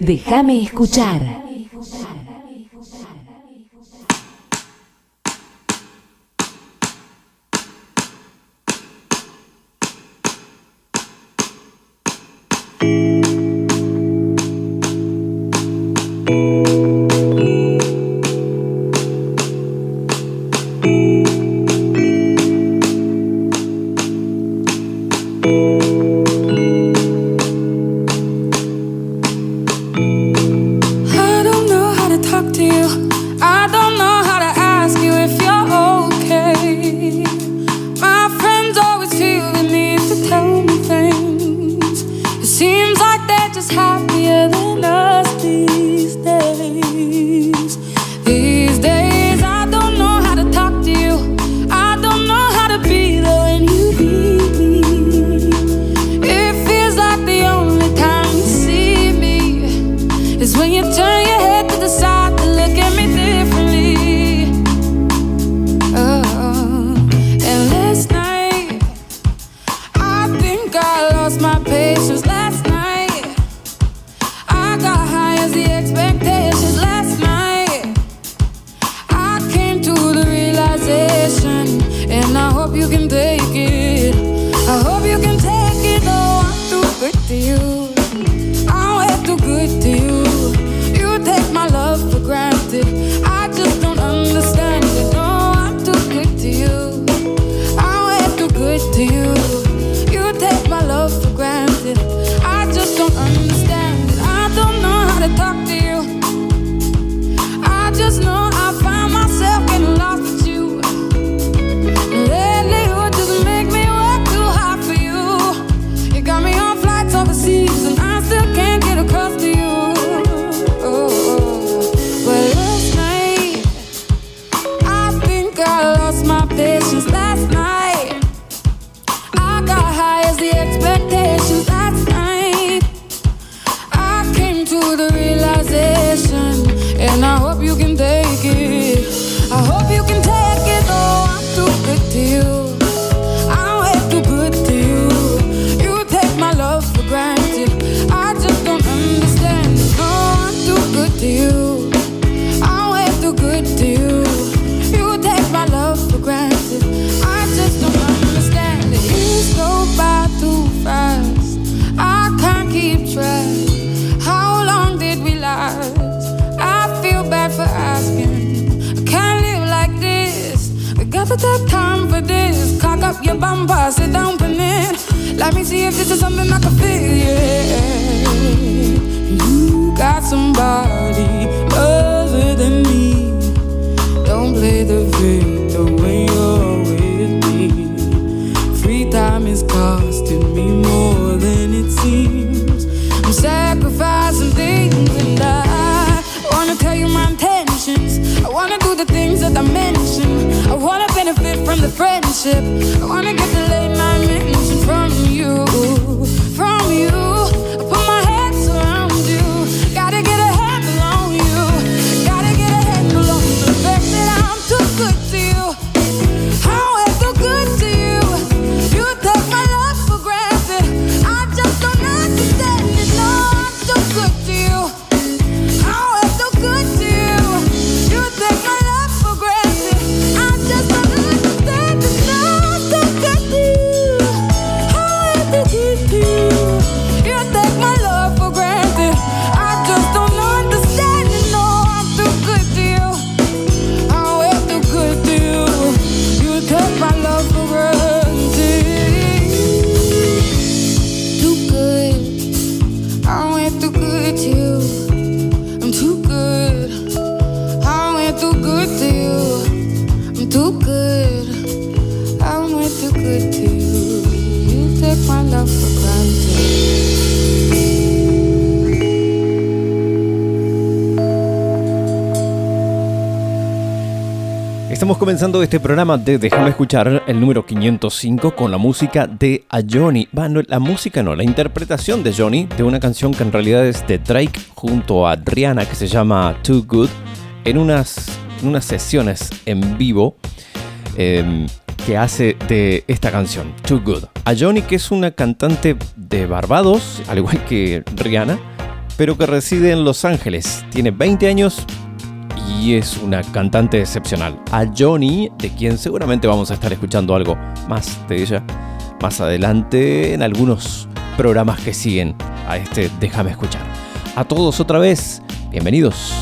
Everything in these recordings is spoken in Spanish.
Déjame escuchar. Comenzando este programa de Déjame escuchar el número 505 con la música de a Johnny. Bueno, la música no, la interpretación de Johnny de una canción que en realidad es de Drake junto a Rihanna que se llama Too Good en unas, unas sesiones en vivo em, que hace de esta canción, Too Good. A Johnny que es una cantante de Barbados, al igual que Rihanna pero que reside en Los Ángeles. Tiene 20 años y es una cantante excepcional. A Johnny, de quien seguramente vamos a estar escuchando algo más de ella más adelante en algunos programas que siguen a este Déjame escuchar. A todos otra vez, bienvenidos.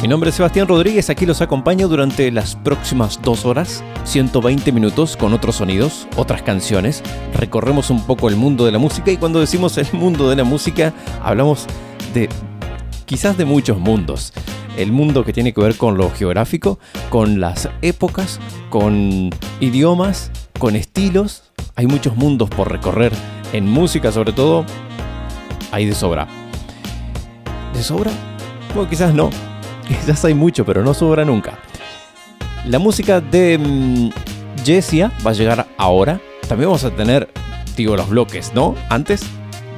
Mi nombre es Sebastián Rodríguez, aquí los acompaño durante las próximas dos horas, 120 minutos con otros sonidos, otras canciones. Recorremos un poco el mundo de la música y cuando decimos el mundo de la música hablamos de quizás de muchos mundos. El mundo que tiene que ver con lo geográfico, con las épocas, con idiomas, con estilos. Hay muchos mundos por recorrer. En música sobre todo, hay de sobra. ¿De sobra? Bueno, quizás no. Quizás hay mucho, pero no sobra nunca. La música de mm, Jessia va a llegar ahora. También vamos a tener, digo, los bloques, ¿no? Antes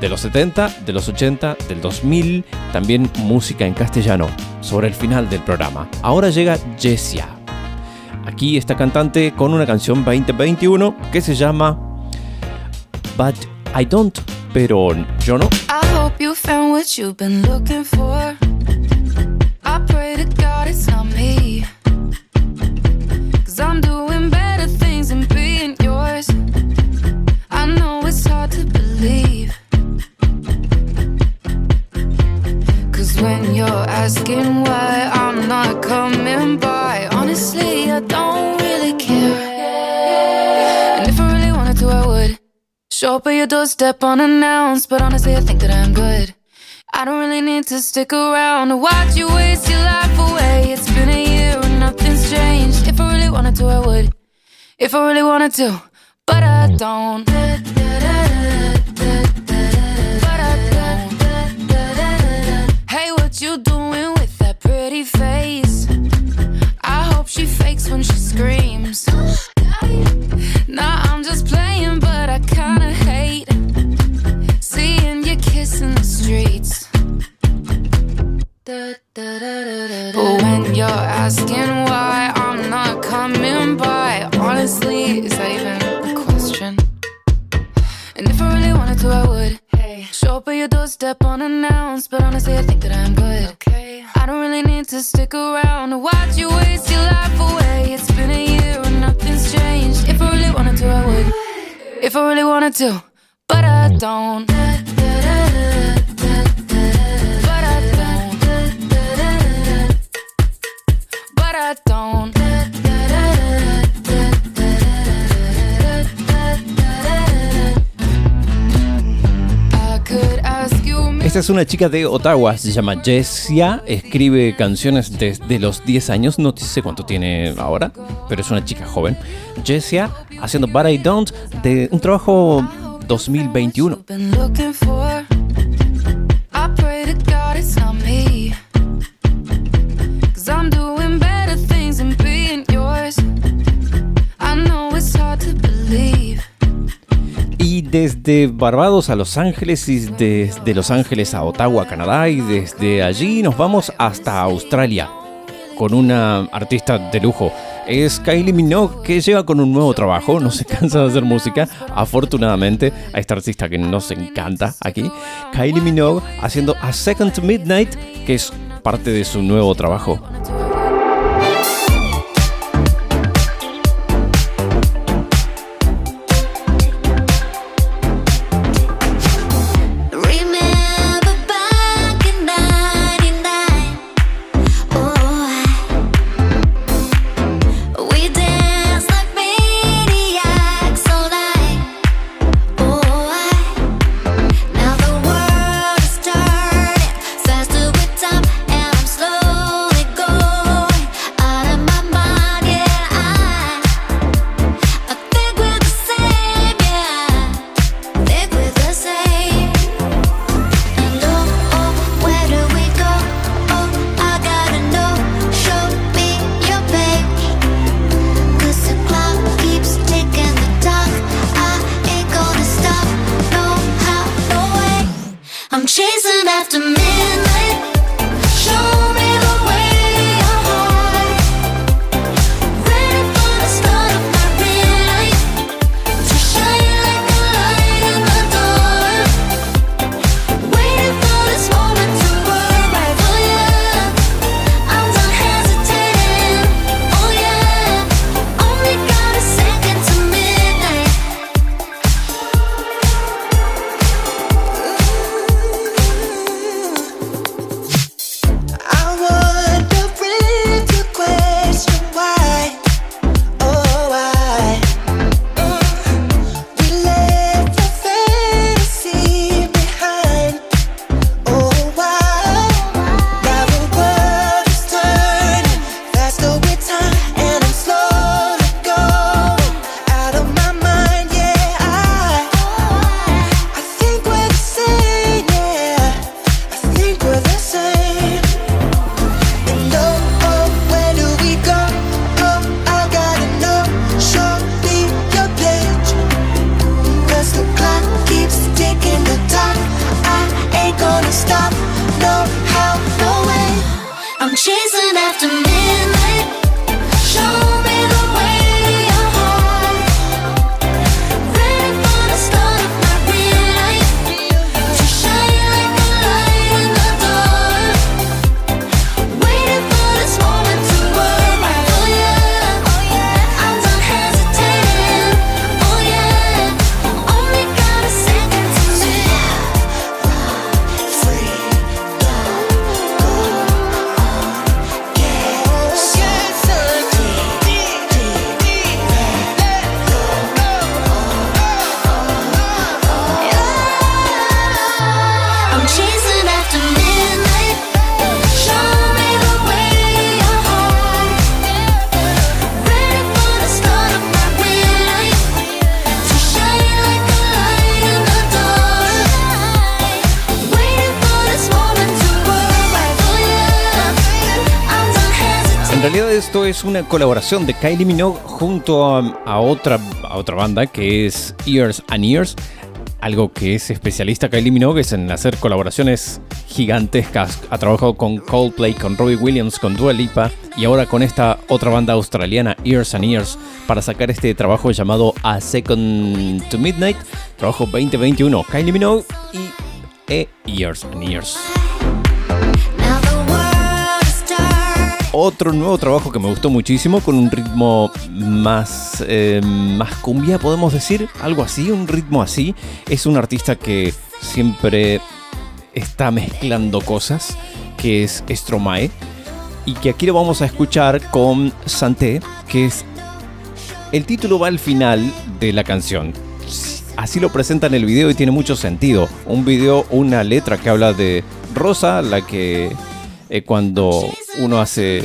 de los 70, de los 80, del 2000, también música en castellano, sobre el final del programa. Ahora llega Jessia. Aquí esta cantante con una canción 2021 que se llama But I Don't, pero yo no. I hope you found what you've been looking for. I pray to God it's not me. Cause I'm when you're asking why I'm not coming by, honestly, I don't really care. And if I really wanted to, I would. Show up at your doorstep unannounced, but honestly, I think that I'm good. I don't really need to stick around to watch you waste your life away. It's been a year and nothing's changed. If I really wanted to, I would. If I really wanted to, but I don't. Una chica de Ottawa, se llama Jessia, escribe canciones desde los 10 años, no sé cuánto tiene ahora, pero es una chica joven. Jessia haciendo But I Don't de un trabajo 2021. Desde Barbados a Los Ángeles y desde Los Ángeles a Ottawa, Canadá y desde allí nos vamos hasta Australia con una artista de lujo. Es Kylie Minogue que llega con un nuevo trabajo, no se cansa de hacer música, afortunadamente a esta artista que nos encanta aquí. Kylie Minogue haciendo A Second Midnight, que es parte de su nuevo trabajo. Colaboración de Kylie Minogue junto a, otra, a otra banda que es Years and Years. Algo que es especialista Kylie Minogue es en hacer colaboraciones gigantescas. Ha trabajado con Coldplay, con Robbie Williams, con Dua Lipa y ahora con esta otra banda australiana Years and Years para sacar este trabajo llamado A Second to Midnight, trabajo 2021. Kylie Minogue y e Years and Years. Otro nuevo trabajo que me gustó muchísimo con un ritmo más, eh, más cumbia, podemos decir, algo así, un ritmo así. Es un artista que siempre está mezclando cosas, que es Stromae, y que aquí lo vamos a escuchar con Santé, que es el título va al final de la canción. Así lo presenta en el video y tiene mucho sentido. Un video, una letra que habla de Rosa, la que eh, cuando uno hace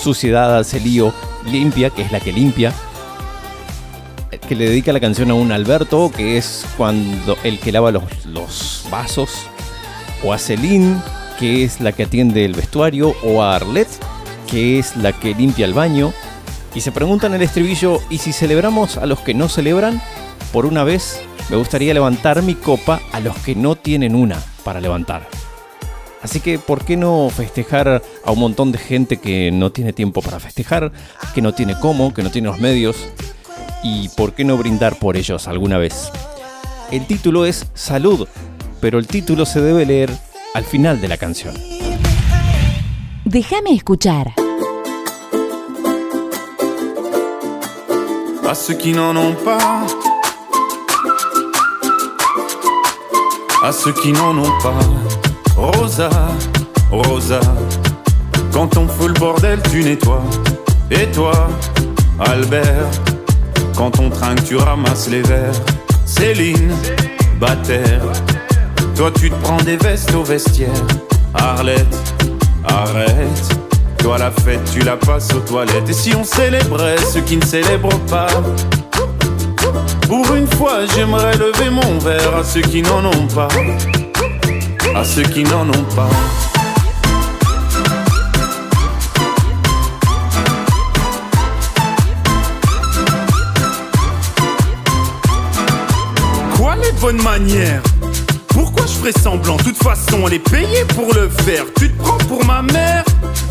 suciedad, hace lío, limpia, que es la que limpia. eh, Que le dedica la canción a un Alberto, que es cuando el que lava los, vasos. O a Celine, que es la que atiende el vestuario. O a Arlette, que es la que limpia el baño. Y se preguntan el estribillo, ¿y si celebramos a los que no celebran? Por una vez, me gustaría levantar mi copa a los que no tienen una para levantar. Así que, ¿por qué no festejar a un montón de gente que no tiene tiempo para festejar, que no tiene cómo, que no tiene los medios? ¿Y por qué no brindar por ellos alguna vez? El título es Salud, pero el título se debe leer al final de la canción. Déjame escuchar. à ceux qui n'en ont pas, à ceux qui n'en ont pas. Rosa, Rosa, quand on fout le bordel, tu nettoies. Et toi, Albert, quand on trinque, tu ramasses les verres. Céline, Bataire, toi tu te prends des vestes au vestiaire. Arlette, arrête. Toi la fête, tu la passes aux toilettes. Et si on célébrait ceux qui ne célèbrent pas? Pour une fois, j'aimerais lever mon verre à ceux qui n'en ont pas. À ceux qui n'en ont pas. Quoi les bonnes manières? Pourquoi je ferais semblant? De toute façon, elle est payée pour le faire. Tu te prends pour ma mère?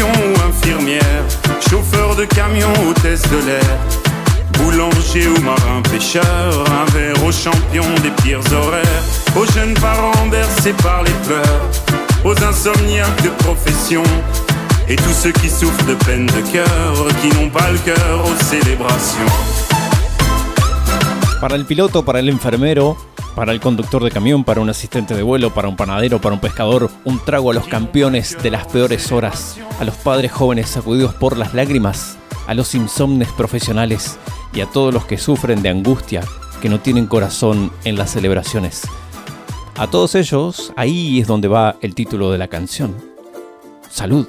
Ou infirmière, chauffeur de camion, hôtesse de l'air, boulanger ou marin pêcheur, un verre aux champions des pires horaires, aux jeunes parents bercés par les pleurs, aux insomniaques de profession, et tous ceux qui souffrent de peine de cœur, qui n'ont pas le cœur aux célébrations. Para el piloto, para el enfermero, para el conductor de camión, para un asistente de vuelo, para un panadero, para un pescador, un trago a los campeones de las peores horas, a los padres jóvenes sacudidos por las lágrimas, a los insomnes profesionales y a todos los que sufren de angustia, que no tienen corazón en las celebraciones. A todos ellos, ahí es donde va el título de la canción. Salud.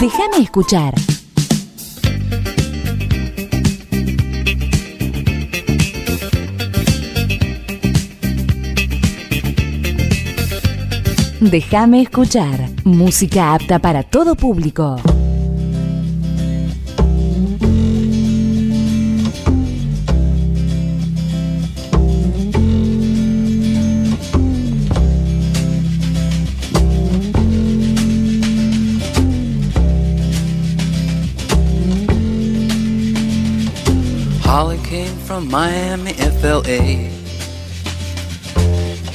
Déjame escuchar. Déjame escuchar. Música apta para todo público. Holly came from Miami, FLA.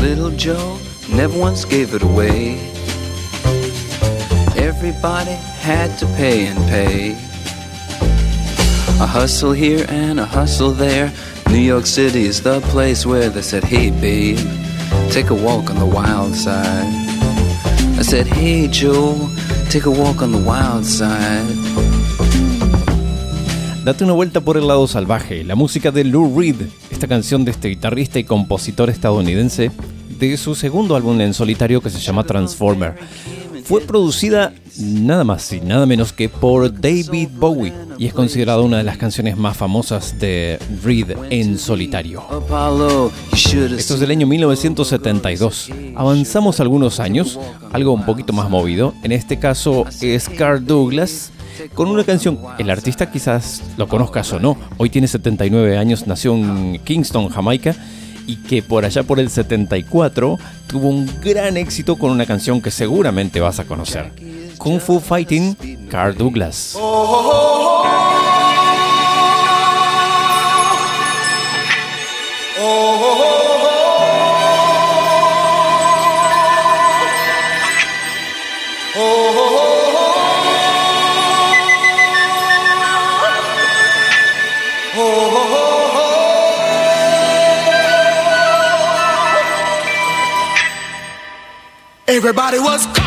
Little Joe never once gave it away. Everybody had to pay and pay. A hustle here and a hustle there. New York City is the place where they said, Hey babe, take a walk on the wild side. I said, Hey Joe, take a walk on the wild side. Date una vuelta por el lado salvaje, la música de Lou Reed, esta canción de este guitarrista y compositor estadounidense de su segundo álbum en solitario que se llama Transformer. Fue producida nada más y nada menos que por David Bowie y es considerada una de las canciones más famosas de Reed en solitario. Esto es del año 1972. Avanzamos algunos años, algo un poquito más movido. En este caso es Carl Douglas con una canción. El artista quizás lo conozcas o no. Hoy tiene 79 años, nació en Kingston, Jamaica. Y que por allá por el 74 tuvo un gran éxito con una canción que seguramente vas a conocer. Kung Fu Fighting, Carl Douglas. Everybody was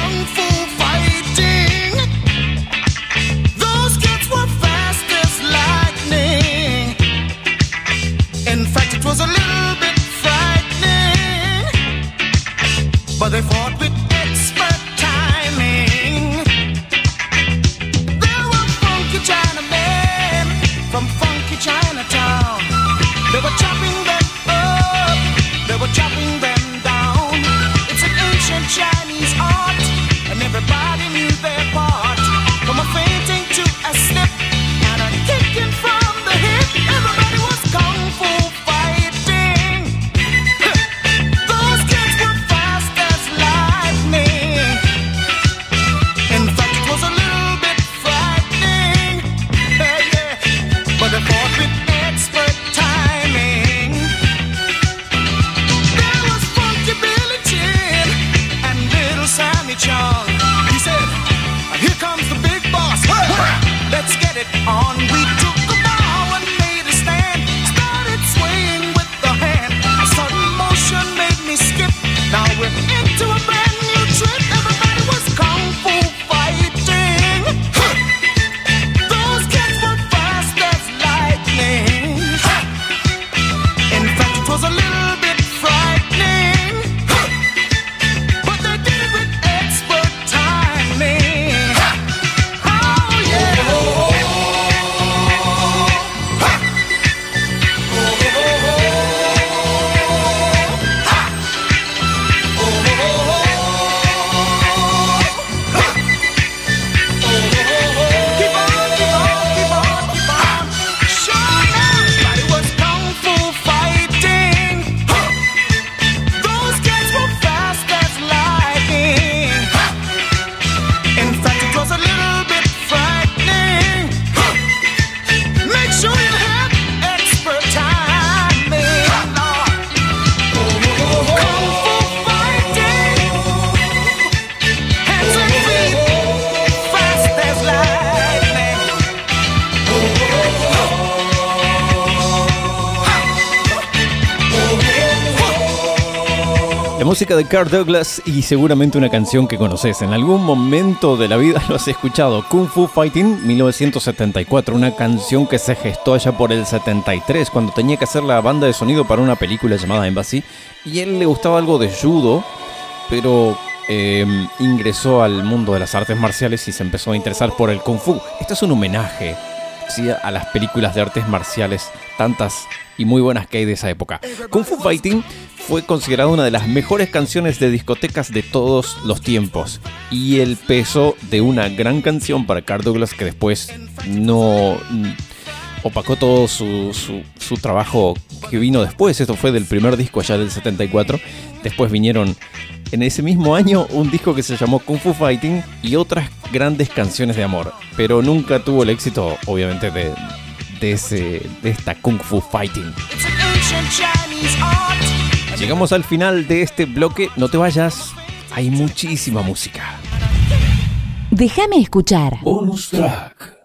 de Carl Douglas y seguramente una canción que conoces. En algún momento de la vida lo has escuchado. Kung Fu Fighting 1974, una canción que se gestó allá por el 73 cuando tenía que hacer la banda de sonido para una película llamada Embassy. Y él le gustaba algo de judo, pero eh, ingresó al mundo de las artes marciales y se empezó a interesar por el Kung Fu. Esto es un homenaje a las películas de artes marciales, tantas y muy buenas que hay de esa época. Kung Fu Fighting fue considerada una de las mejores canciones de discotecas de todos los tiempos y el peso de una gran canción para Carl Douglas que después no mm, opacó todo su, su- trabajo que vino después. Esto fue del primer disco allá del 74. Después vinieron en ese mismo año un disco que se llamó Kung Fu Fighting y otras grandes canciones de amor. Pero nunca tuvo el éxito, obviamente, de, de, de esta Kung Fu Fighting. Llegamos al final de este bloque. No te vayas, hay muchísima música. Déjame escuchar. Bonus track.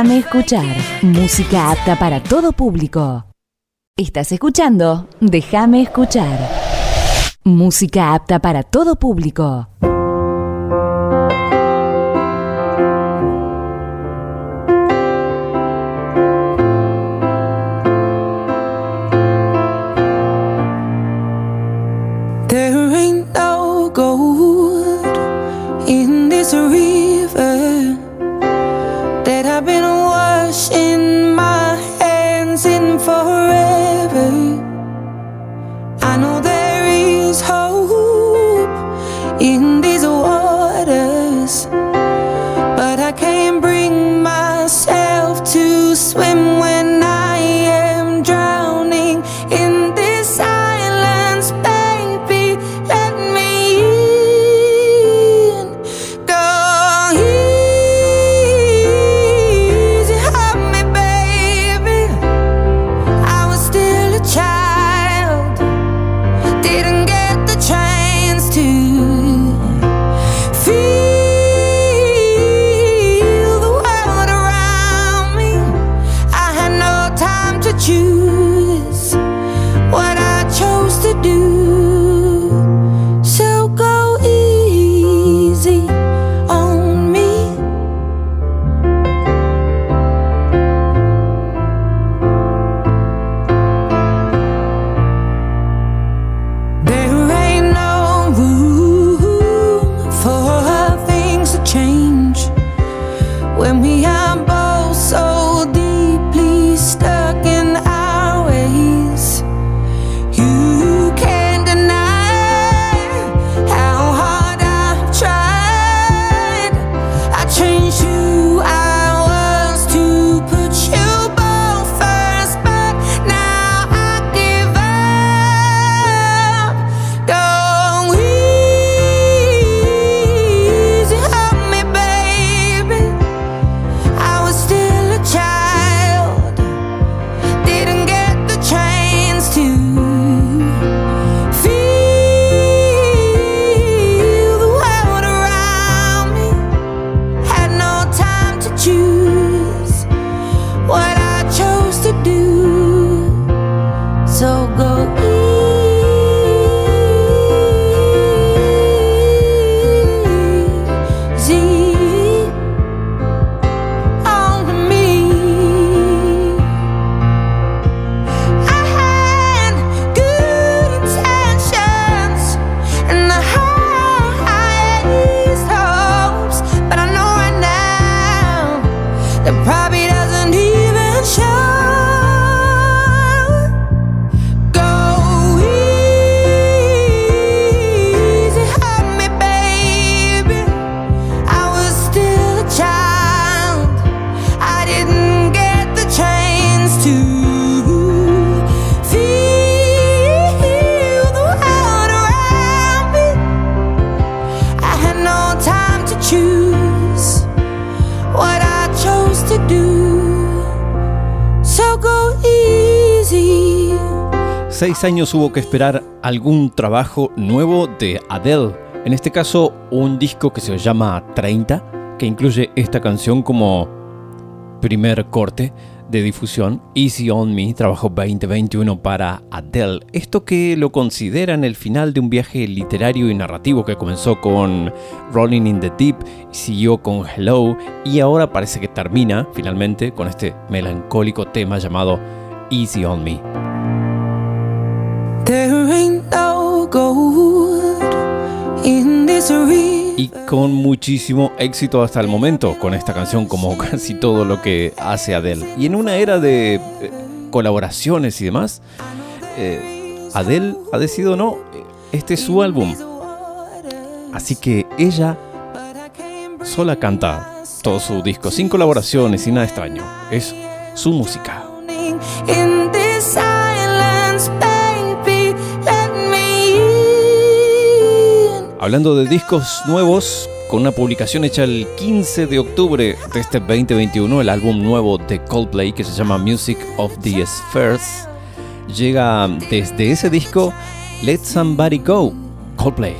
Déjame escuchar. Música apta para todo público. Estás escuchando Déjame escuchar. Música apta para todo público. Años hubo que esperar algún trabajo nuevo de Adele. En este caso, un disco que se llama 30, que incluye esta canción como primer corte de difusión. Easy on Me, trabajo 2021 para Adele. Esto que lo consideran el final de un viaje literario y narrativo que comenzó con Rolling in the Deep, siguió con Hello y ahora parece que termina finalmente con este melancólico tema llamado Easy on Me. Y con muchísimo éxito hasta el momento con esta canción como casi todo lo que hace Adele. Y en una era de eh, colaboraciones y demás, eh, Adele ha decidido no, este es su álbum. Así que ella sola canta todo su disco, sin colaboraciones, sin nada extraño. Es su música. Hablando de discos nuevos, con una publicación hecha el 15 de octubre de este 2021, el álbum nuevo de Coldplay que se llama Music of the Spheres, llega desde ese disco Let Somebody Go, Coldplay.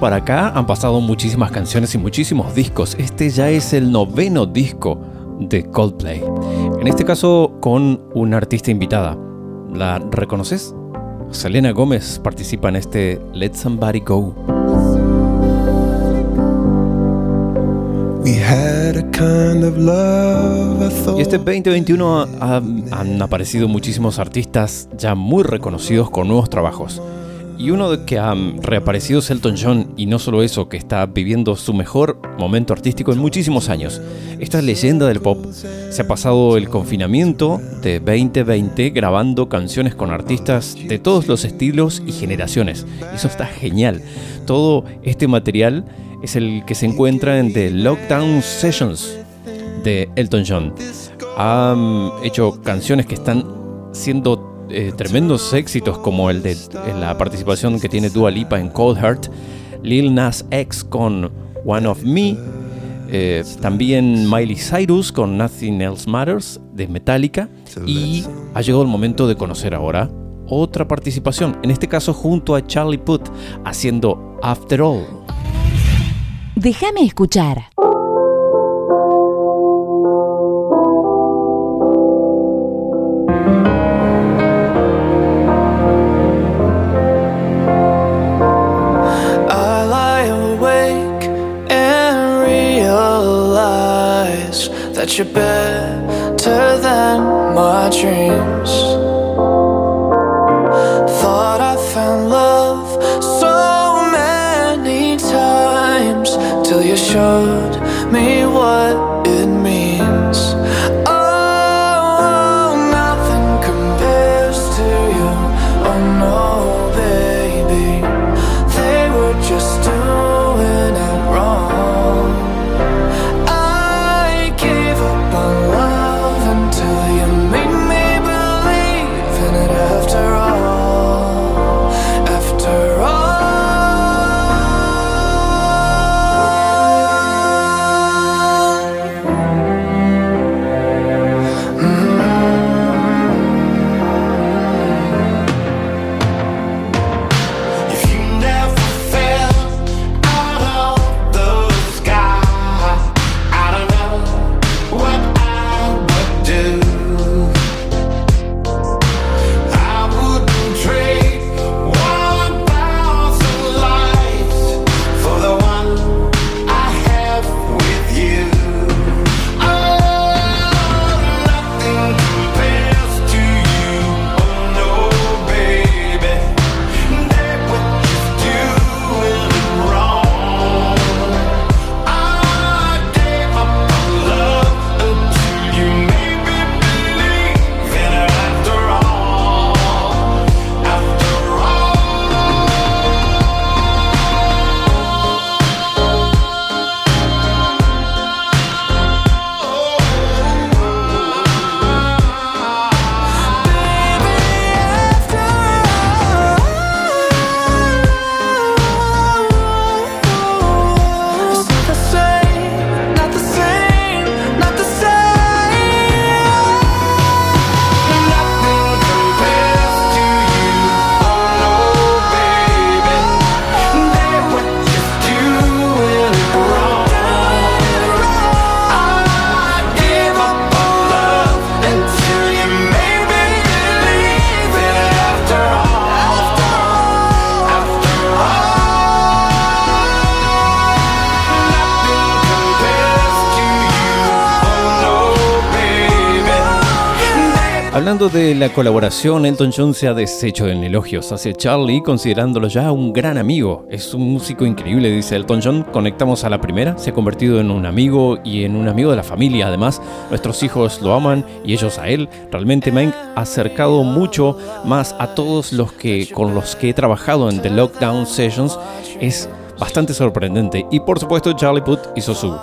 Para acá han pasado muchísimas canciones y muchísimos discos. Este ya es el noveno disco de Coldplay. En este caso con una artista invitada. ¿La reconoces? Selena Gómez participa en este Let Somebody Go. We had a kind of love I thought. Y este 2021 ha- han aparecido muchísimos artistas ya muy reconocidos con nuevos trabajos. Y uno que ha reaparecido es Elton John, y no solo eso, que está viviendo su mejor momento artístico en muchísimos años. Esta leyenda del pop se ha pasado el confinamiento de 2020 grabando canciones con artistas de todos los estilos y generaciones. Eso está genial. Todo este material es el que se encuentra en The Lockdown Sessions, de Elton John. Ha mm, hecho canciones que están siendo eh, tremendos éxitos como el de eh, la participación que tiene Dua Lipa en Cold Heart, Lil Nas X con One of Me, eh, también Miley Cyrus con Nothing Else Matters de Metallica y ha llegado el momento de conocer ahora otra participación, en este caso junto a Charlie Puth haciendo After All. Déjame escuchar. De la colaboración, Elton John se ha deshecho en elogios hacia Charlie, considerándolo ya un gran amigo. Es un músico increíble, dice Elton John. Conectamos a la primera, se ha convertido en un amigo y en un amigo de la familia. Además, nuestros hijos lo aman y ellos a él. Realmente me han acercado mucho más a todos los que con los que he trabajado en The Lockdown Sessions. Es bastante sorprendente. Y por supuesto, Charlie Puth hizo su,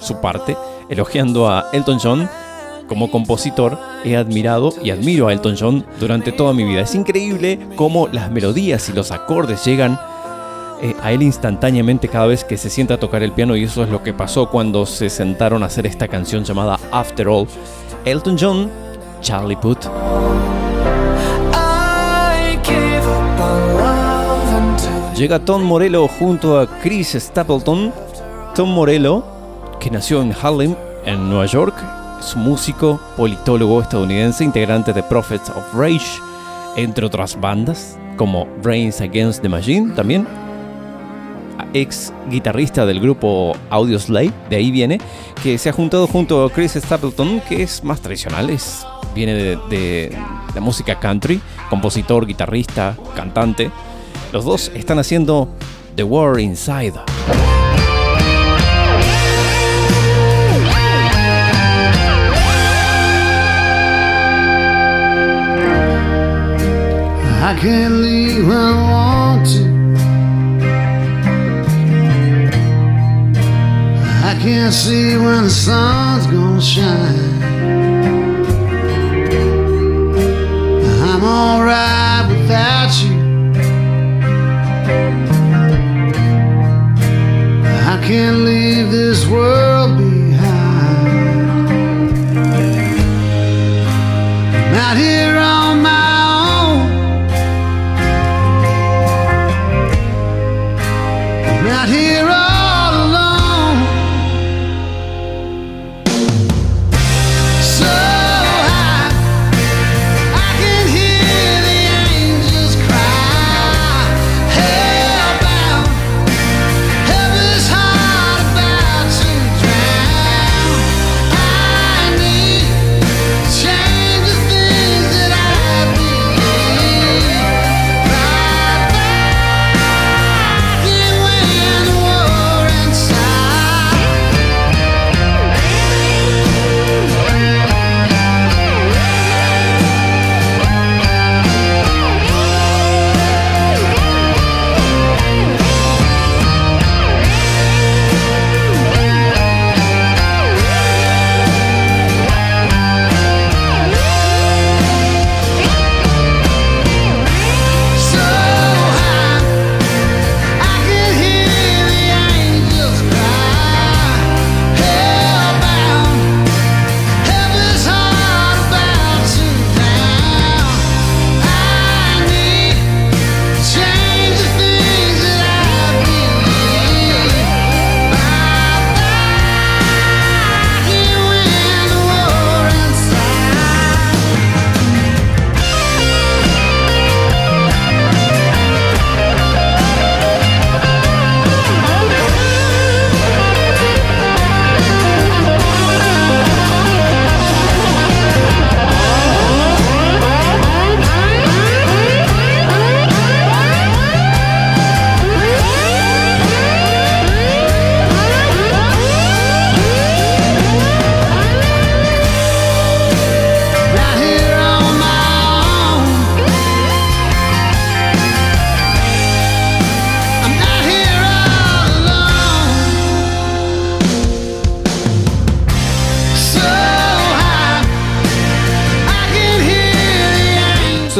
su parte, elogiando a Elton John como compositor, he admirado y admiro a Elton John durante toda mi vida. Es increíble cómo las melodías y los acordes llegan eh, a él instantáneamente cada vez que se sienta a tocar el piano y eso es lo que pasó cuando se sentaron a hacer esta canción llamada After All. Elton John, Charlie Puth. Llega Tom Morello junto a Chris Stapleton. Tom Morello, que nació en Harlem, en Nueva York, músico, politólogo estadounidense, integrante de Prophets of Rage, entre otras bandas, como Brains Against the Machine también. Ex guitarrista del grupo Audioslave, de ahí viene, que se ha juntado junto a Chris Stapleton, que es más tradicional, es, viene de, de la música country, compositor, guitarrista, cantante. Los dos están haciendo The War Inside. I can't leave when I want to. I can't see when the sun's gonna shine. I'm alright without you. I can't leave this world behind. I'm out here on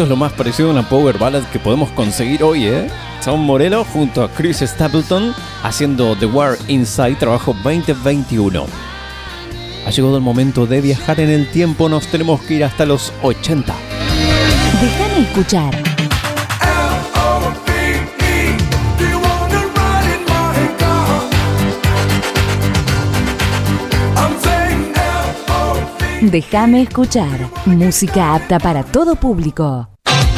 es lo más parecido a una power ballad que podemos conseguir hoy, ¿eh? Tom Morello junto a Chris Stapleton haciendo The War Inside, trabajo 2021. Ha llegado el momento de viajar en el tiempo, nos tenemos que ir hasta los 80. Déjame escuchar. Déjame escuchar. Música apta para todo público.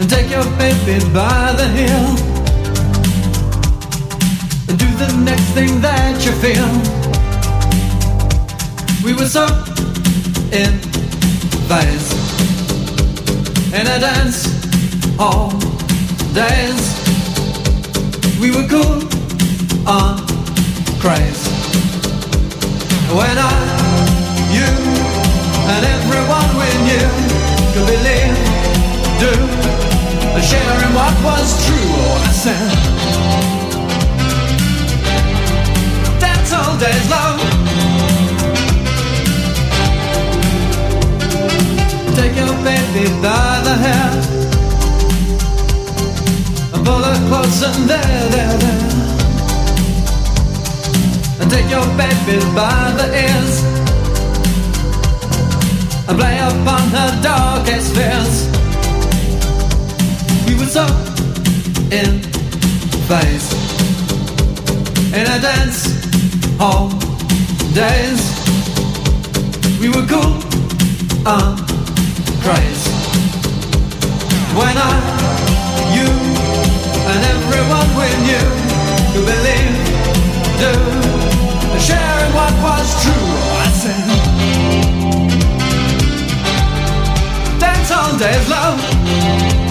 And take your baby by the heel and do the next thing that you feel. We were so in phase. in a dance hall days. We were cool on craze. When I, you, and everyone we knew could believe, do, sharing what was true. Oh, I said, that's all days love. Take your baby by the hair and pull her close and there, there, there. And take your baby by the ears and play upon her darkest fears. We were so in phase in a dance hall days. We were cool and crazy. When I, you, and everyone we knew could believe, do, sharing what was true. I said, dance all days, love.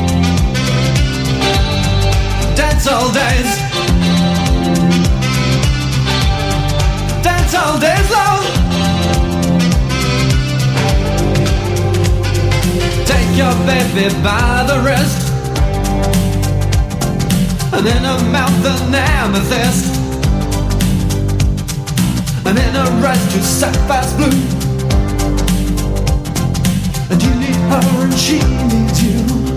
All days. Dance all days, long. Take your baby by the wrist And in her mouth an amethyst And in her eyes two sapphires blue And you need her and she needs you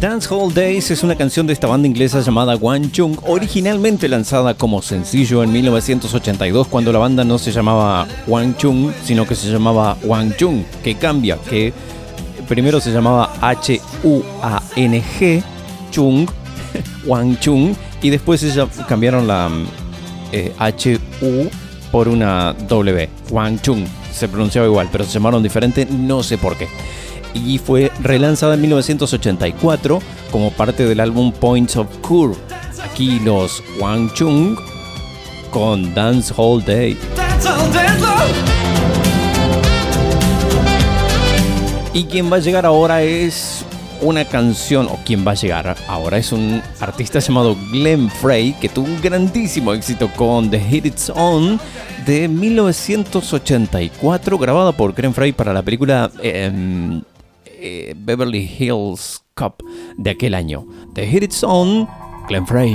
Dance Hall Days es una canción de esta banda inglesa llamada Wang Chung, originalmente lanzada como sencillo en 1982 cuando la banda no se llamaba Wang Chung, sino que se llamaba Wang Chung, que cambia, que primero se llamaba H-U-A-N-G, Chung, Wang Chung, y después se cambiaron la eh, H-U por una W, Wang Chung. Se pronunciaba igual, pero se llamaron diferente, no sé por qué. Y fue relanzada en 1984 como parte del álbum Points of Curve. Aquí los Wang Chung con Dance Day. All love Y quien va a llegar ahora es una canción, o quien va a llegar ahora es un artista llamado Glenn Frey, que tuvo un grandísimo éxito con The Hit It's On de 1984, grabada por Glenn Frey para la película em, eh, Beverly Hills Cop de aquel año. The Hit It's On, Glenn Frey.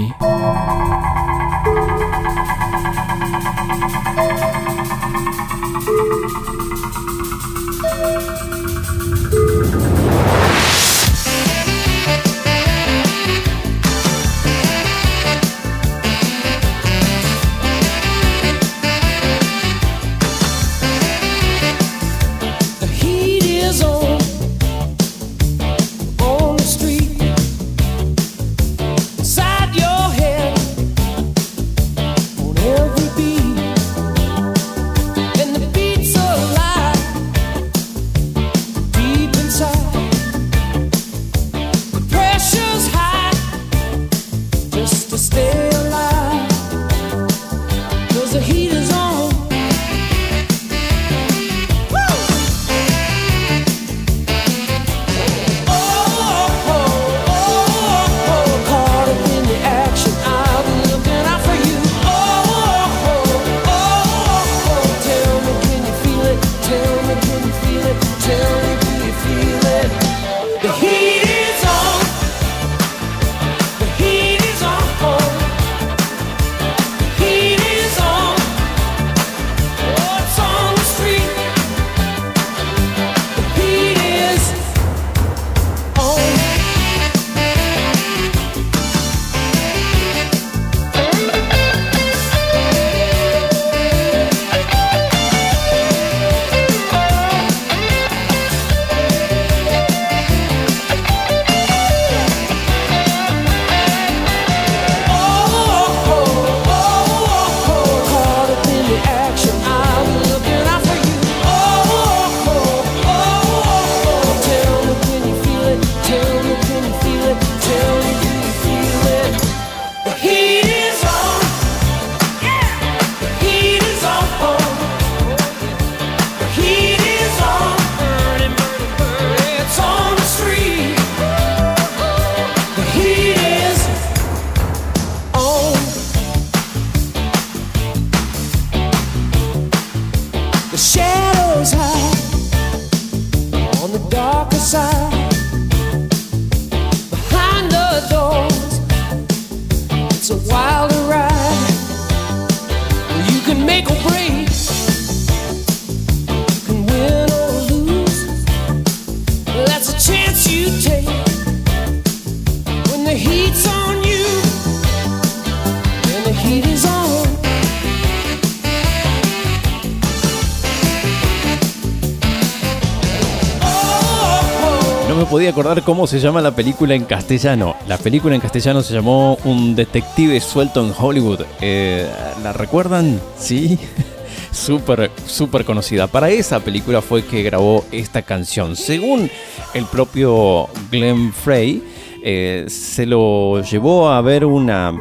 Acordar cómo se llama la película en castellano. La película en castellano se llamó Un detective suelto en Hollywood. Eh, ¿La recuerdan? Sí. Súper, súper conocida. Para esa película fue que grabó esta canción. Según el propio Glenn Frey, eh, se lo llevó a ver una.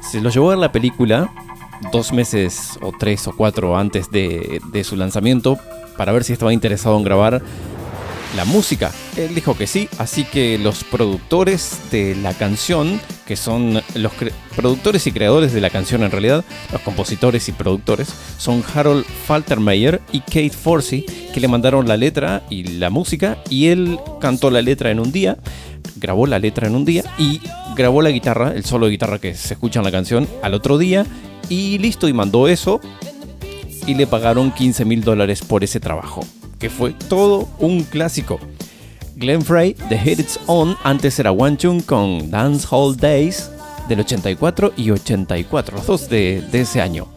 Se lo llevó a ver la película dos meses o tres o cuatro antes de su lanzamiento para ver si estaba interesado en grabar la música. Él dijo que sí, así que los productores de la canción, que son los productores y creadores de la canción en realidad, los compositores y productores, son Harold Faltermeyer y Kate Forsey, que le mandaron la letra y la música, y él cantó la letra en un día, grabó la letra en un día y grabó la guitarra, el solo de guitarra que se escucha en la canción, al otro día, y listo, y mandó eso, y le pagaron 15 mil dólares por ese trabajo, que fue todo un clásico. Glenn Frey, The Hit It's On, antes era One Tune con Dance Hall Days del 84 y 84, los dos de, de ese año.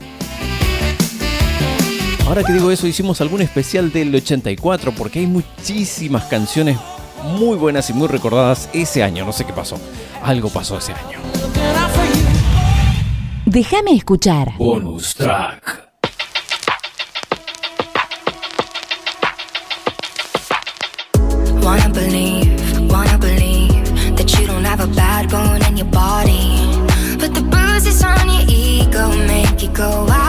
Ahora que digo eso, hicimos algún especial del 84 porque hay muchísimas canciones muy buenas y muy recordadas ese año. No sé qué pasó. Algo pasó ese año. Déjame escuchar. Bonus track. Bad bone in your body. But the bruises on your ego make you go wow,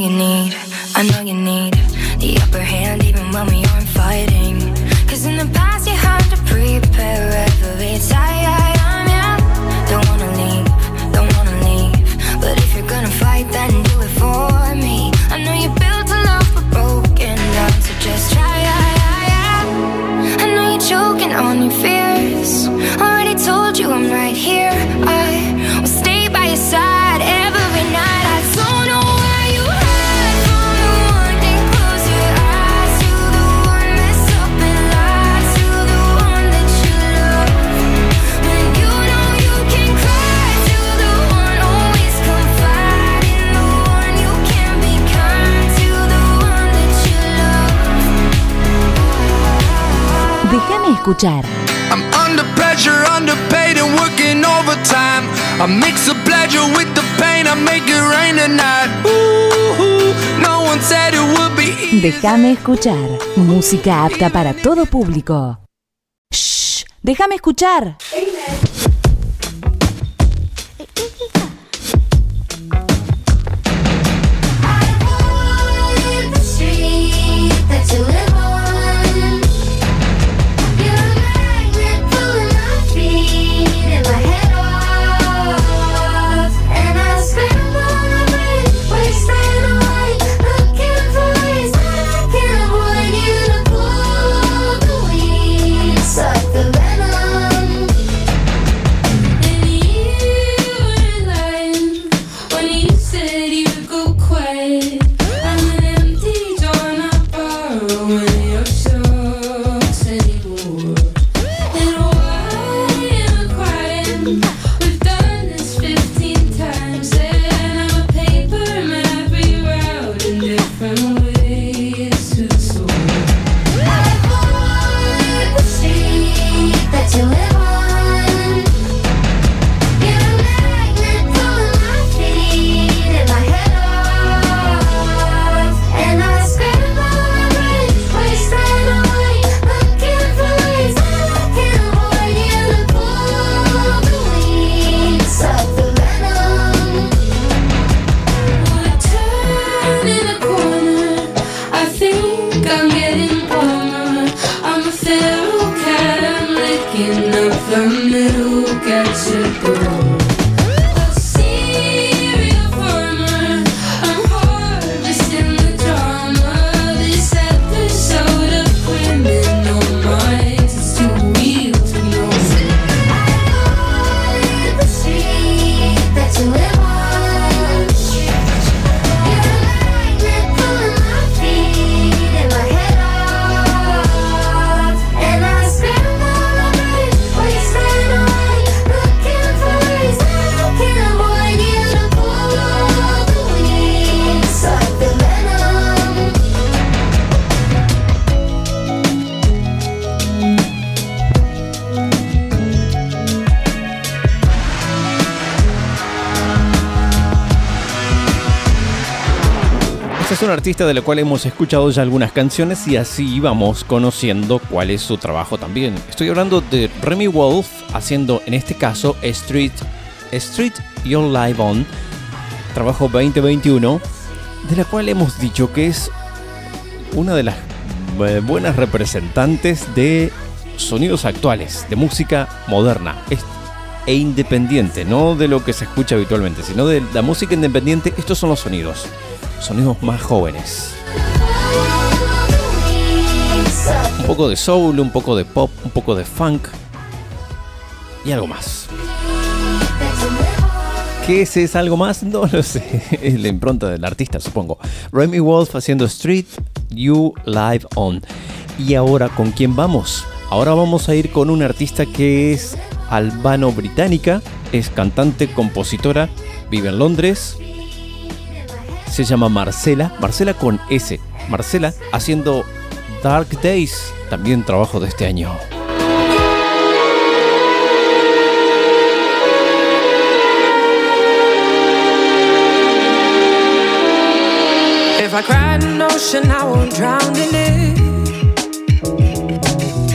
you need, escuchar. I'm under pressure, underpaid and working overtime. I mix the pleasure with the pain, I make it rain tonight. Ooh, no one said it would be easy. Déjame escuchar. Música apta para todo público. Shh, déjame escuchar. Artista de la cual hemos escuchado ya algunas canciones y así vamos conociendo cuál es su trabajo también. Estoy hablando de Remy Wolf haciendo en este caso Street, Street Your Live On, trabajo 2021, de la cual hemos dicho que es una de las eh, buenas representantes de sonidos actuales, de música moderna e independiente, no de lo que se escucha habitualmente, sino de la música independiente. Estos son los sonidos, sonidos más jóvenes. Un poco de soul, un poco de pop, un poco de funk y algo más. ¿Qué es, es algo más? No lo sé. Es la impronta del artista, supongo. Remy Wolf haciendo Street You Live On. ¿Y ahora con quién vamos? Ahora vamos a ir con una artista que es albano-británica, es cantante, compositora, vive en Londres. Se llama Marcela, Marcela con S. Marcela haciendo Dark Days, también trabajo de este año. If I cried an ocean, I won't drown in it.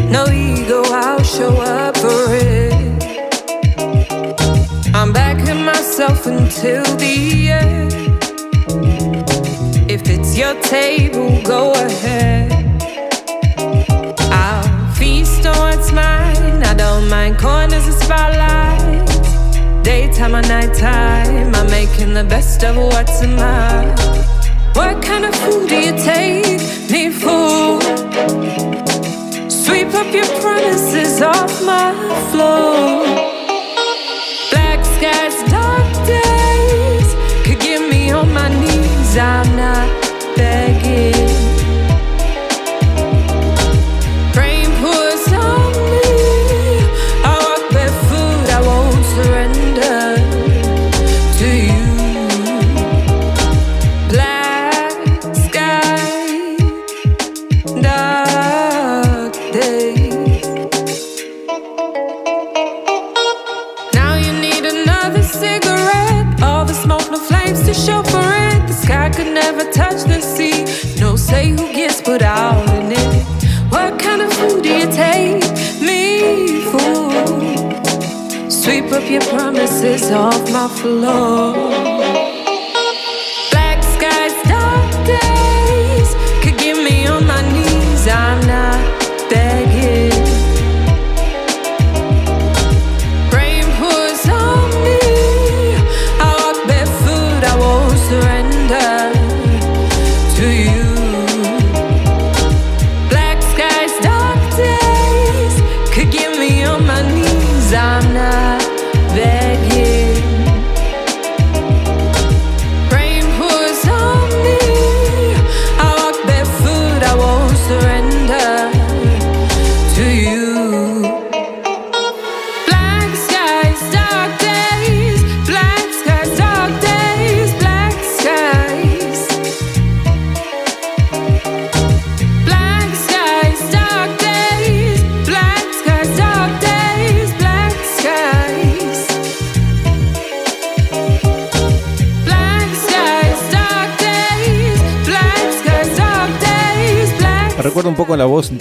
No ego, I'll show up for it. I'm backing myself until the end. Your table, go ahead. I'll feast on what's mine. I don't mind corners of spotlights. Daytime or nighttime, I'm making the best of what's in mine. What kind of food do you take me for? Sweep up your promises off my floor. Off my floor.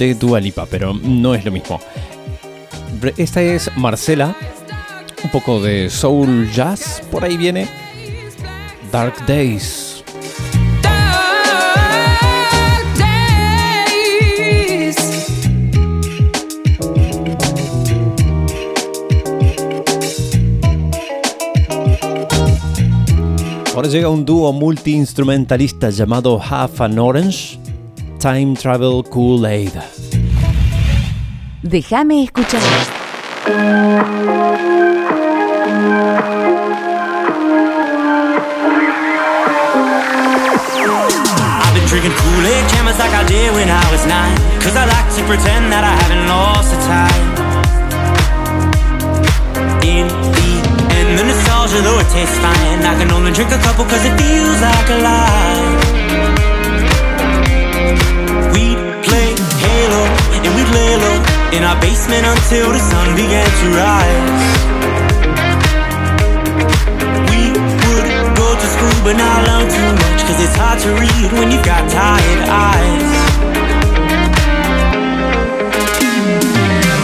de Dua Lipa, pero no es lo mismo. Esta es Marcela, un poco de soul jazz, por ahí viene Dark Days. Ahora llega un dúo multiinstrumentalista llamado Half an Orange, Time Travel Kool-Aid. Déjame escuchar. I've been drinking Kool-Aid cameras like I did when I was nine Cause I like to pretend that I haven't lost the time In the end, the nostalgia, though it tastes fine I can only drink a couple cause it feels like a lie In our basement until the sun began to rise. We would go to school but not learn too much Cause it's hard to read when you've got tired eyes.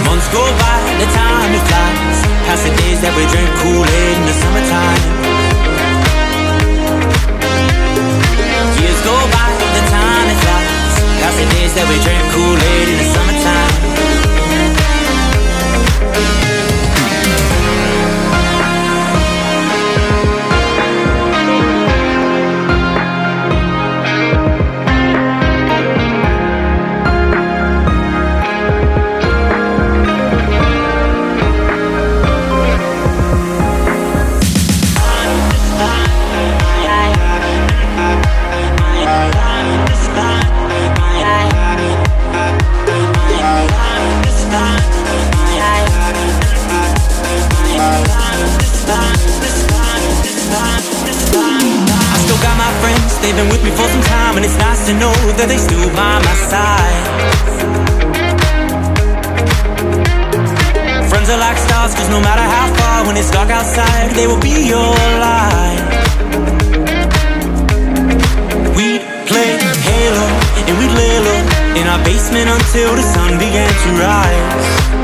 Months go by, the time it flies Past the days that we drink Kool-Aid in the summertime. Years go by, the time it flies Past the days that we drink Kool-Aid in the summertime I they've been with me for some time, and it's nice to know that they still by my side. Friends are like stars, cause no matter how far, when it's dark outside, they will be your light. We'd play Halo, and we'd lay low in our basement until the sun began to rise.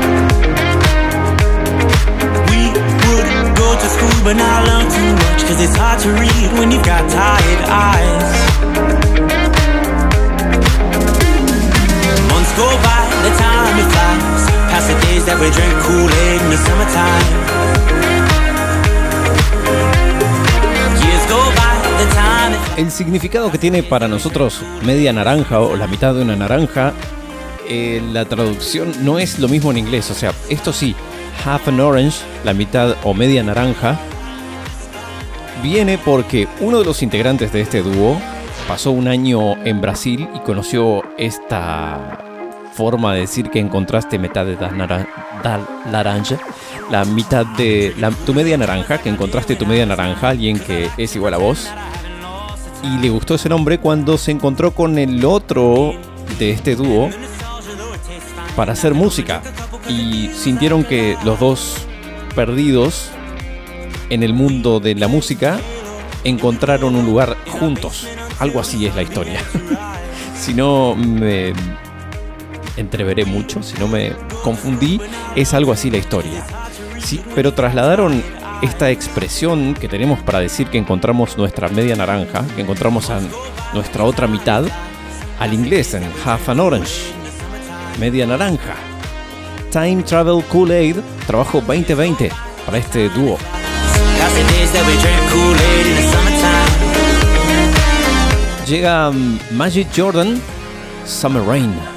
El significado que tiene para nosotros media naranja o la mitad de una naranja, eh, la traducción no es lo mismo en inglés. O sea, esto sí, half an orange, la mitad o media naranja, viene porque uno de los integrantes de este dúo pasó un año en Brasil y conoció esta forma de decir que encontraste mitad de da naranja, la mitad de la- tu media naranja, que encontraste tu media naranja, alguien que es igual a vos. Y le gustó ese nombre cuando se encontró con el otro de este dúo para hacer música. Y sintieron que los dos perdidos en el mundo de la música encontraron un lugar juntos. Algo así es la historia. si no me entreveré mucho, si no me confundí, es algo así la historia. Sí, pero trasladaron esta expresión que tenemos para decir que encontramos nuestra media naranja, que encontramos a nuestra otra mitad, al inglés en half an orange, media naranja. Time Travel Kool-Aid, trabajo 2020 para este dúo. Llega mm, Magic Jordan, Summer Rain.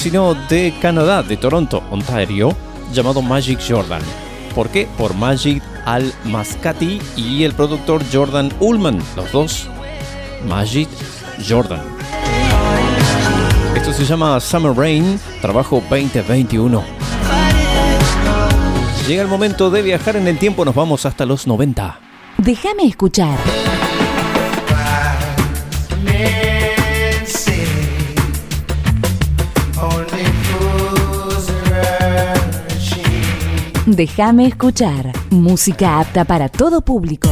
Sino de Canadá, de Toronto, Ontario, llamado Magic Jordan. ¿Por qué? Por Magic Al Mascati y el productor Jordan Ullman, los dos Magic Jordan. Esto se llama Summer Rain, trabajo 2021. Llega el momento de viajar en el tiempo, nos vamos hasta los 90. Déjame escuchar. Déjame escuchar. Música apta para todo público.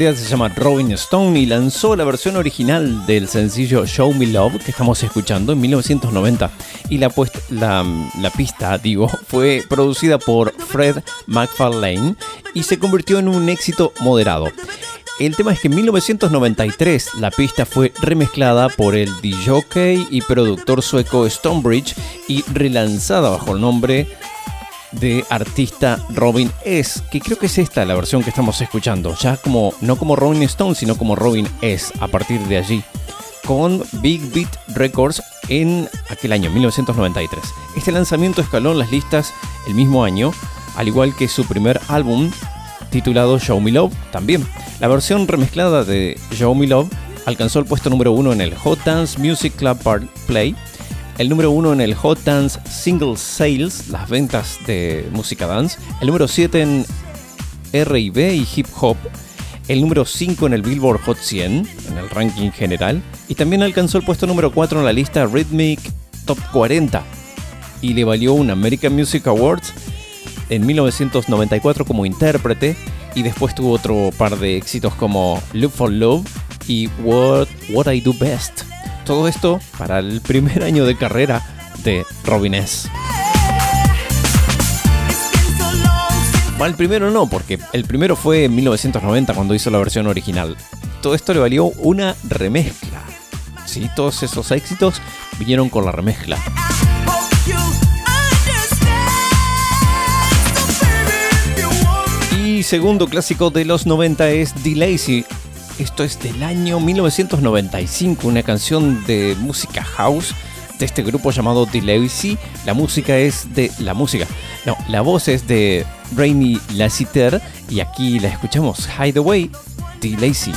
Se llama Robin Stone y lanzó la versión original del sencillo Show Me Love que estamos escuchando en 1990. Y la, la, la pista, digo, fue producida por Fred McFarlane y se convirtió en un éxito moderado. El tema es que en 1993 la pista fue remezclada por el DJ y productor sueco Stonebridge y relanzada bajo el nombre de artista Robin S, que creo que es esta la versión que estamos escuchando, ya como no como Robin Stone, sino como Robin S a partir de allí, con Big Beat Records en aquel año 1993. Este lanzamiento escaló en las listas el mismo año, al igual que su primer álbum titulado Show Me Love también. La versión remezclada de Show Me Love alcanzó el puesto número uno en el Hot Dance Music Club Play, el número uno en el Hot Dance Single Sales, las ventas de música dance, el número 7 en R&B y Hip Hop, el número 5 en el Billboard Hot 100, en el ranking general, y también alcanzó el puesto número 4 en la lista Rhythmic Top 40, y le valió un American Music Awards en 1994 como intérprete. Y después tuvo otro par de éxitos como Look for Love y What, What I Do Best. Todo esto para el primer año de carrera de Robin S. Va, el primero no, porque el primero fue en 1990 cuando hizo la versión original. Todo esto le valió una remezcla. Sí, todos esos éxitos vinieron con la remezcla. Y segundo clásico de los 90 es The Lazy. Esto es del año 1995, una canción de música house de este grupo llamado The. La música es de. La música. No, la voz es de Rainy Lassiter. Y aquí la escuchamos. Hideaway, The Lazy.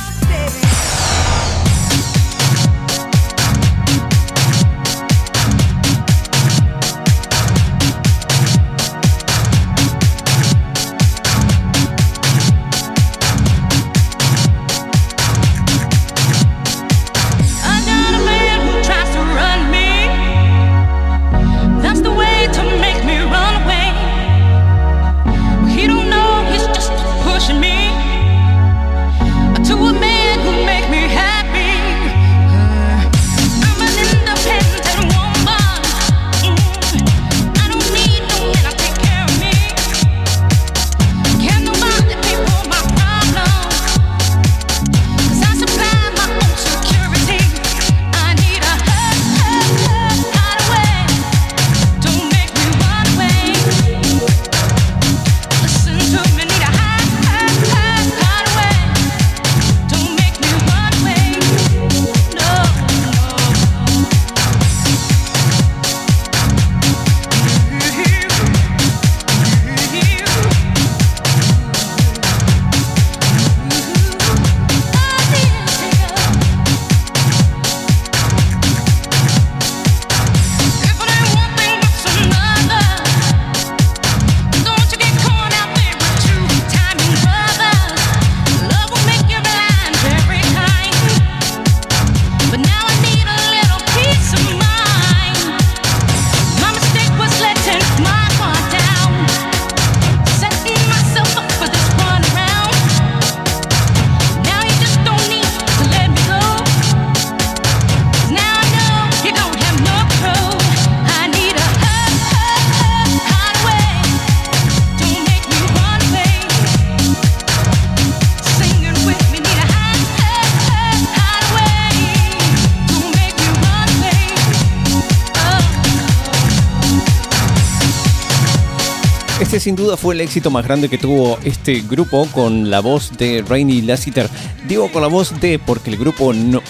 Fue el éxito más grande que tuvo este grupo con la voz de Rainy Lassiter. Digo con la voz de porque el grupo no,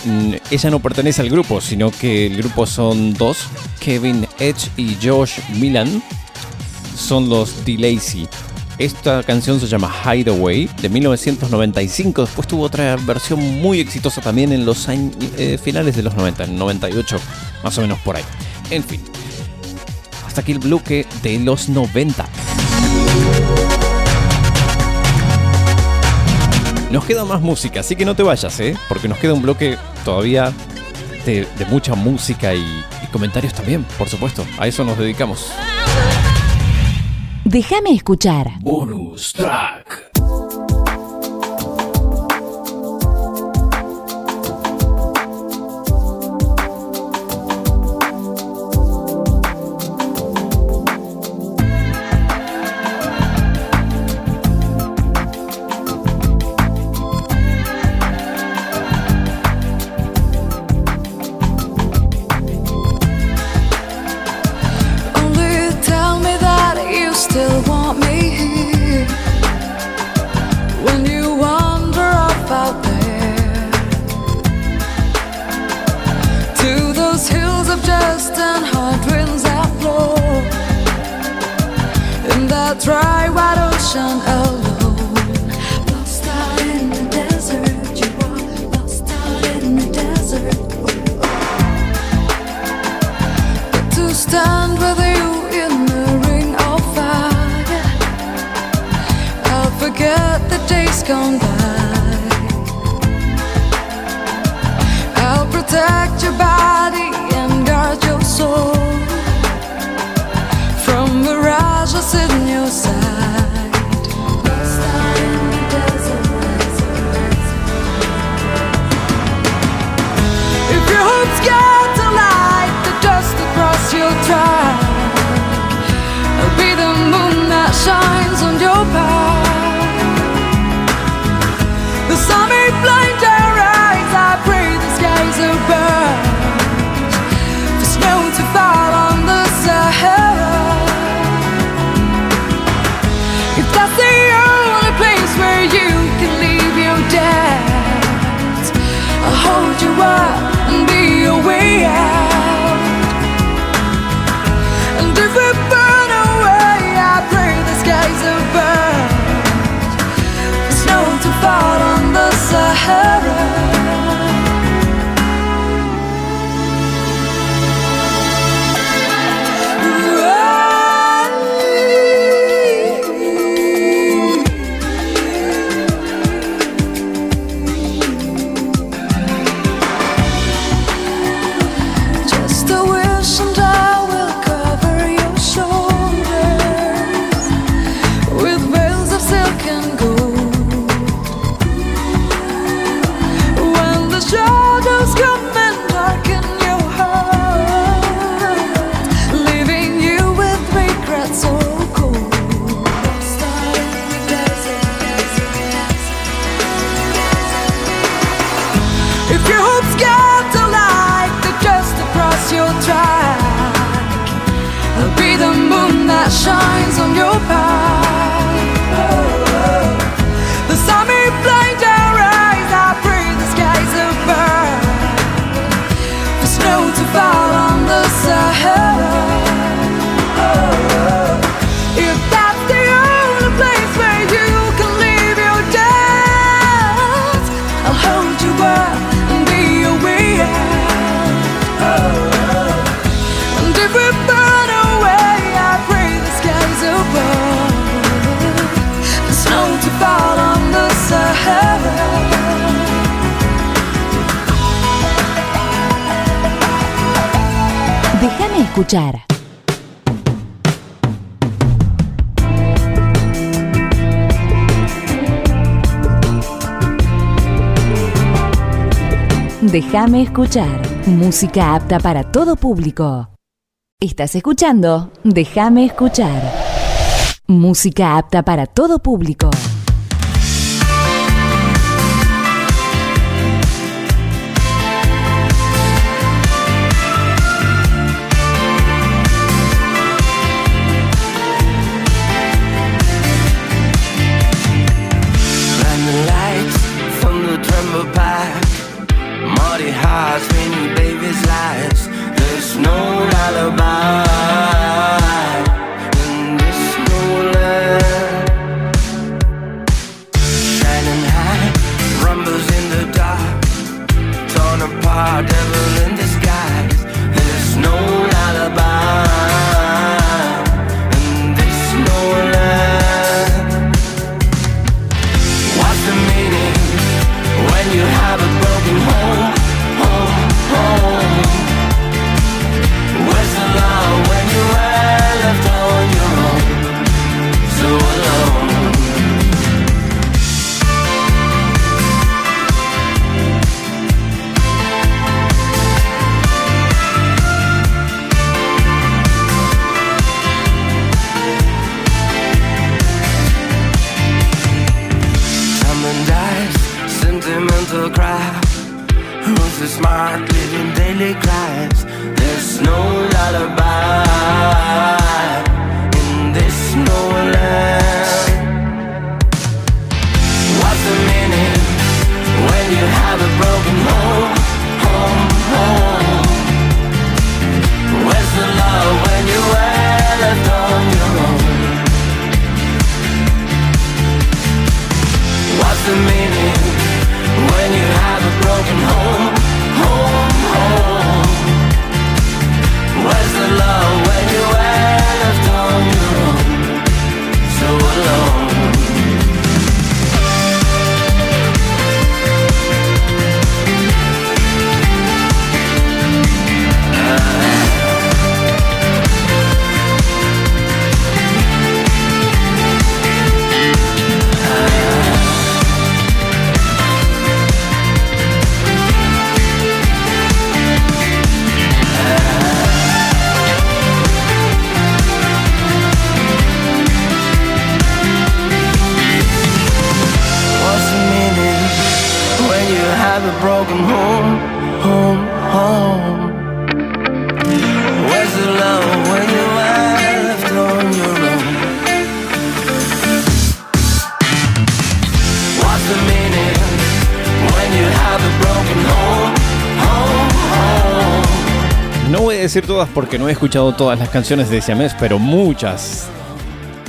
ella no pertenece al grupo, sino que el grupo son dos, Kevin Edge y Josh Milan, son los The Lazy. Esta canción se llama Hideaway de 1995. Después tuvo otra versión muy exitosa también en los eh, finales de los 90, en 98, más o menos por ahí. En fin, hasta aquí el bloque de los 90. Nos queda más música, así que no te vayas, ¿eh? Porque nos queda un bloque todavía de, de mucha música y, y comentarios también, por supuesto. A eso nos dedicamos. Déjame escuchar. Bonus track. Déjame escuchar. Música apta para todo público. Estás escuchando Déjame escuchar. Música apta para todo público. Porque no he escuchado todas las canciones de Siamés, pero muchas,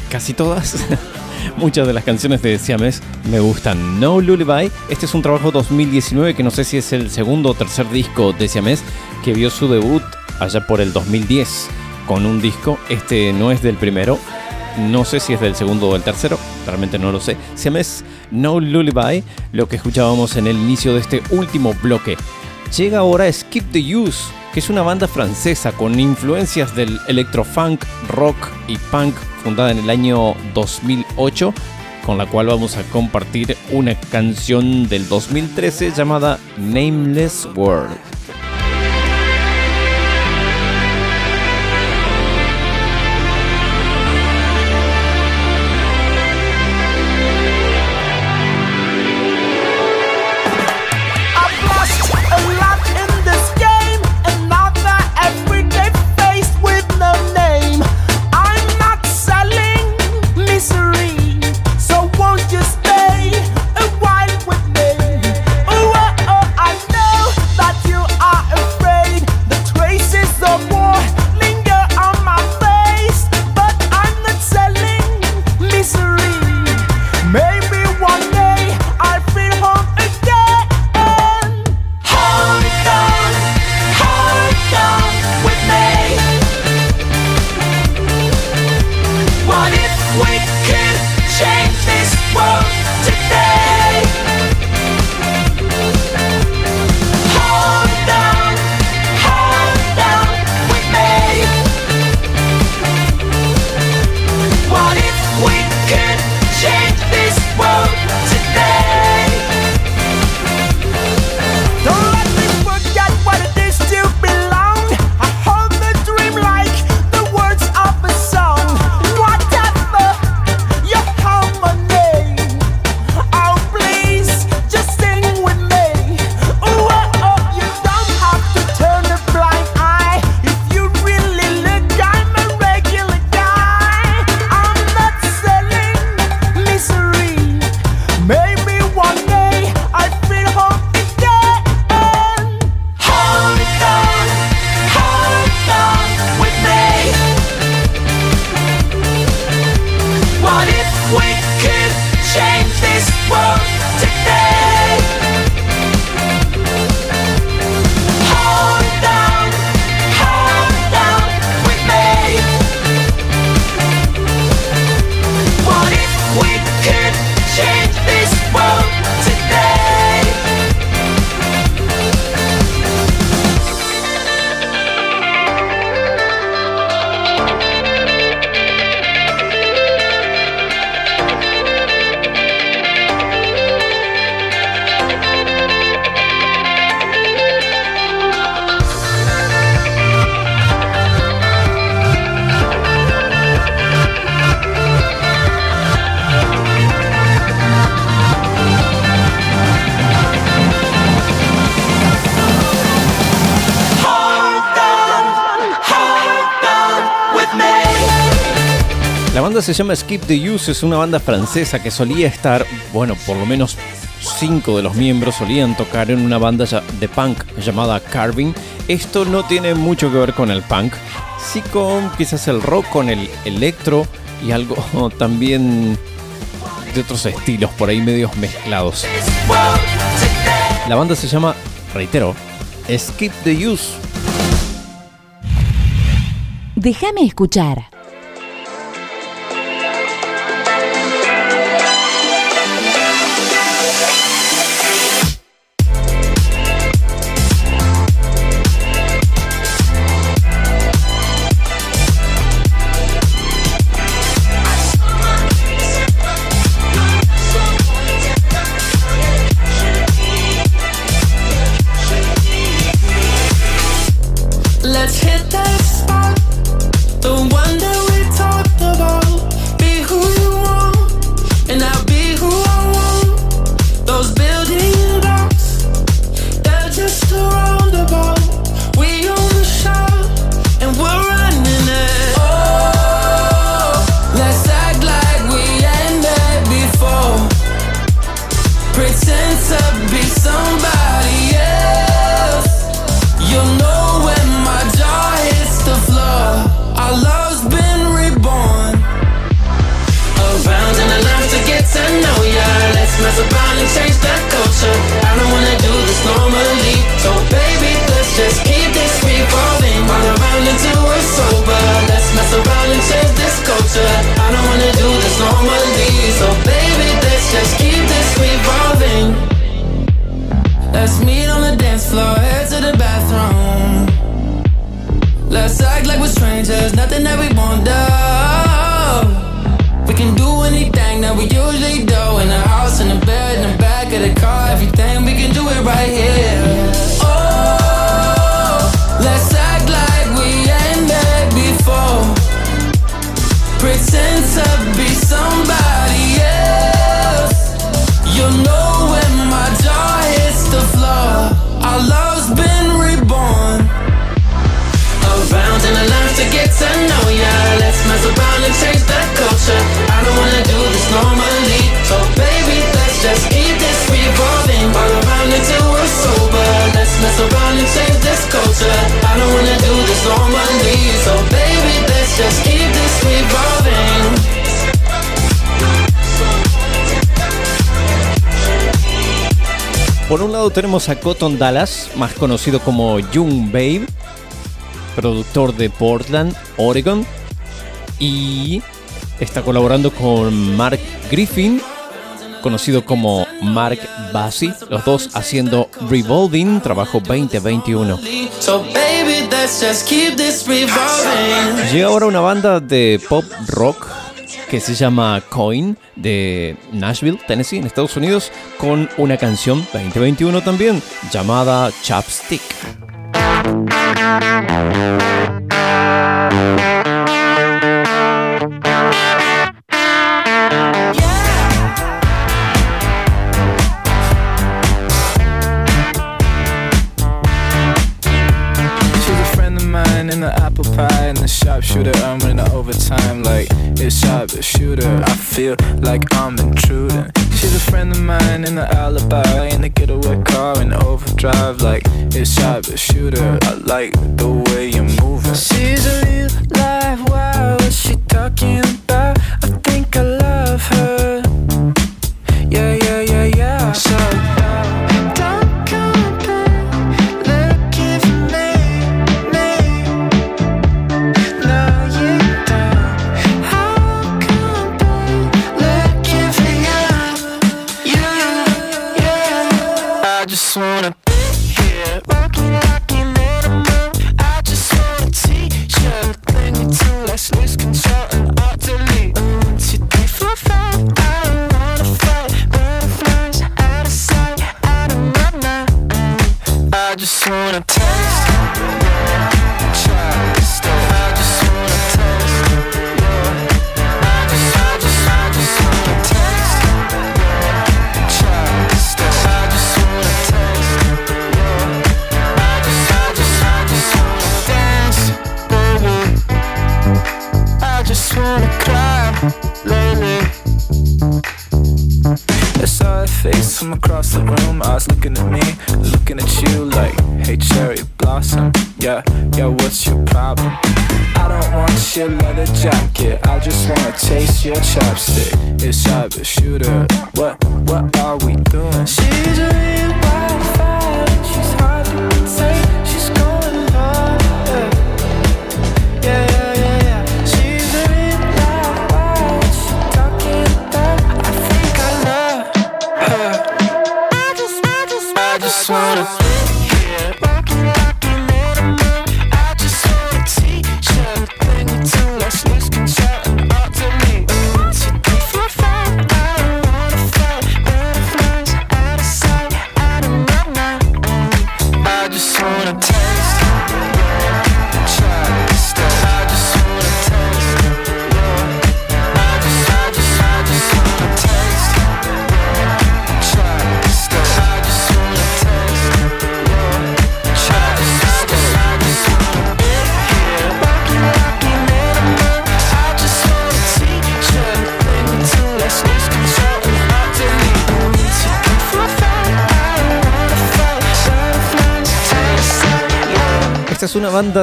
casi todas, muchas de las canciones de Siamés me gustan. No Lullaby, este es un trabajo 2019 que no sé si es el segundo o tercer disco de Siamés que vio su debut allá por el 2010 con un disco. Este no es del primero, no sé si es del segundo o del tercero, realmente no lo sé. Siamés No Lullaby, lo que escuchábamos en el inicio de este último bloque. Llega ahora Skip the Use, que es una banda francesa con influencias del electrofunk, rock y punk, fundada en el año 2008, con la cual vamos a compartir una canción del 2013 llamada Nameless World. Llama Skip the Use, es una banda francesa que solía estar, bueno, por lo menos cinco de los miembros solían tocar en una banda de punk llamada Carving. Esto no tiene mucho que ver con el punk, sí con quizás el rock, con el electro y algo también de otros estilos por ahí medios mezclados. La banda se llama, reitero, Skip the Use. Déjame escuchar. Tenemos a Cotton Dallas, más conocido como Young Babe, productor de Portland, Oregon, y está colaborando con Mark Griffin, conocido como Mark Bassi, los dos haciendo Revolving, trabajo 2021. So baby, let's just keep this revolving. Llega ahora una banda de pop rock que se llama Coin de Nashville, Tennessee, en Estados Unidos, con una canción 2021 también llamada Chapstick.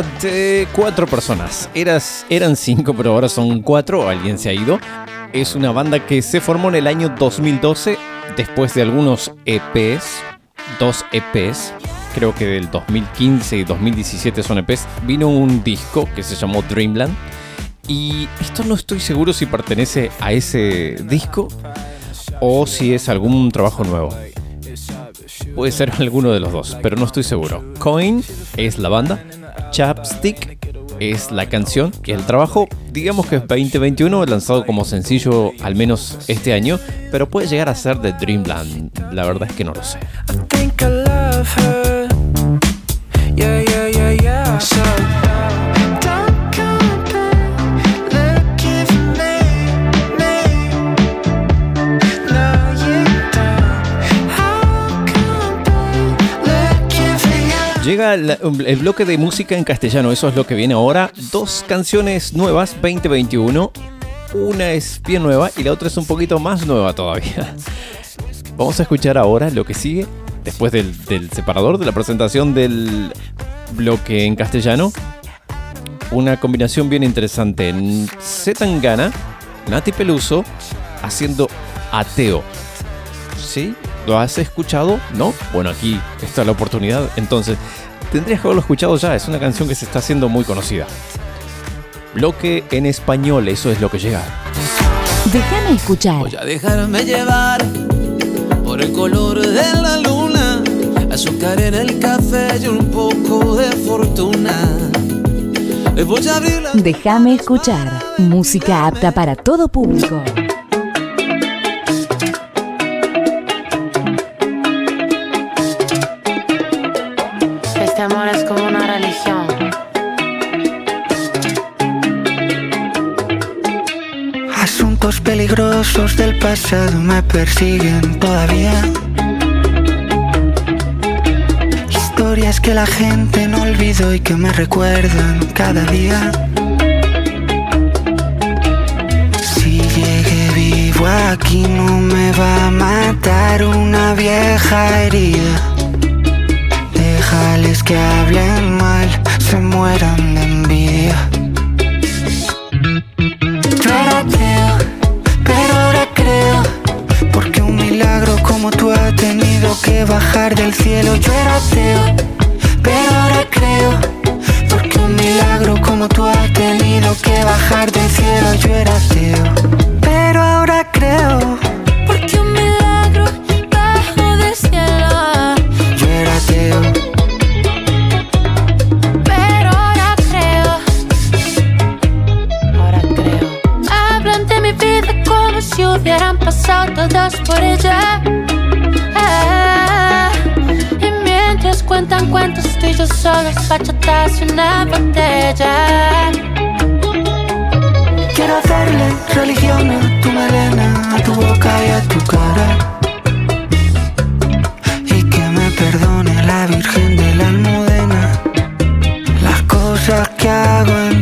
De cuatro personas. Eras, eran cinco, pero ahora son cuatro. Alguien se ha ido. Es una banda que se formó en el año 2012 después de algunos EPs, dos EPs. Creo que del 2015 y 2017 son EPs. Vino un disco que se llamó Dreamland. Y esto no estoy seguro si pertenece a ese disco o si es algún trabajo nuevo. Puede ser alguno de los dos, pero no estoy seguro. Coin es la banda, Chapstick es la canción y el trabajo, digamos que es 2021, lanzado como sencillo al menos este año, pero puede llegar a ser de Dreamland. La verdad es que no lo sé. Llega la- el bloque de música en castellano, eso es lo que viene ahora. Dos canciones nuevas, 2021. Una es bien nueva y la otra es un poquito más nueva todavía. Vamos a escuchar ahora lo que sigue, después del, del separador de la presentación del bloque en castellano. Una combinación bien interesante. Z Tangana, Nati Peluso, haciendo ateo. ¿Sí? ¿Lo has escuchado? ¿No? Bueno, aquí está la oportunidad. Entonces, tendrías que haberlo escuchado ya. Es una canción que se está haciendo muy conocida. Bloque en español, eso es lo que llega. Déjame escuchar. Voy a dejarme llevar por el color de la luna, azúcar en el café y un poco de fortuna. Voy a abrir la Déjame escuchar. Música apta para todo público. Asuntos peligrosos del pasado me persiguen todavía. Historias que la gente no olvidó y que me recuerdan cada día. Si llegué vivo aquí no me va a matar una vieja herida. Déjales que hablen mal, se mueran de envidia. Bajar del cielo Yo era ateo, pero ahora creo Porque un milagro como tú ha tenido que bajar del cielo Yo era ateo, pero ahora creo yo solos, bachatas y una botella. Quiero hacerle religión a tu melena, a tu boca y a tu cara. Y que me perdone la Virgen de la Almudena las cosas que hago en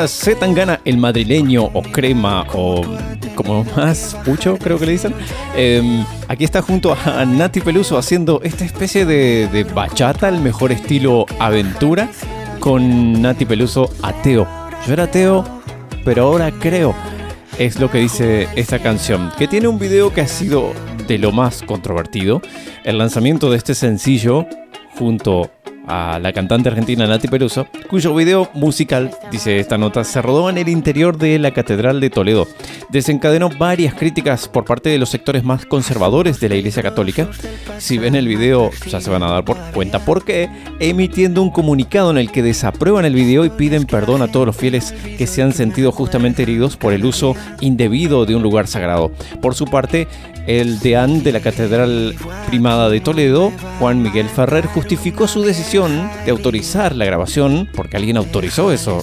Está Z Tangana, el madrileño o crema o como más pucho, creo que le dicen. Em, aquí está junto a Nati Peluso haciendo esta especie de, de bachata, el mejor estilo aventura, con Nati Peluso ateo. Yo era ateo, pero ahora creo. Es lo que dice esta canción, que tiene un video que ha sido de lo más controvertido. El lanzamiento de este sencillo junto a la cantante argentina Nati Peluso, cuyo video musical, dice esta nota, se rodó en el interior de la Catedral de Toledo. Desencadenó varias críticas por parte de los sectores más conservadores de la Iglesia Católica. Si ven el video ya se van a dar por cuenta por qué, emitiendo un comunicado en el que desaprueban el video y piden perdón a todos los fieles que se han sentido justamente heridos por el uso indebido de un lugar sagrado. Por su parte, el deán de la Catedral Primada de Toledo, Juan Miguel Ferrer, justificó su decisión de autorizar la grabación, porque alguien autorizó eso,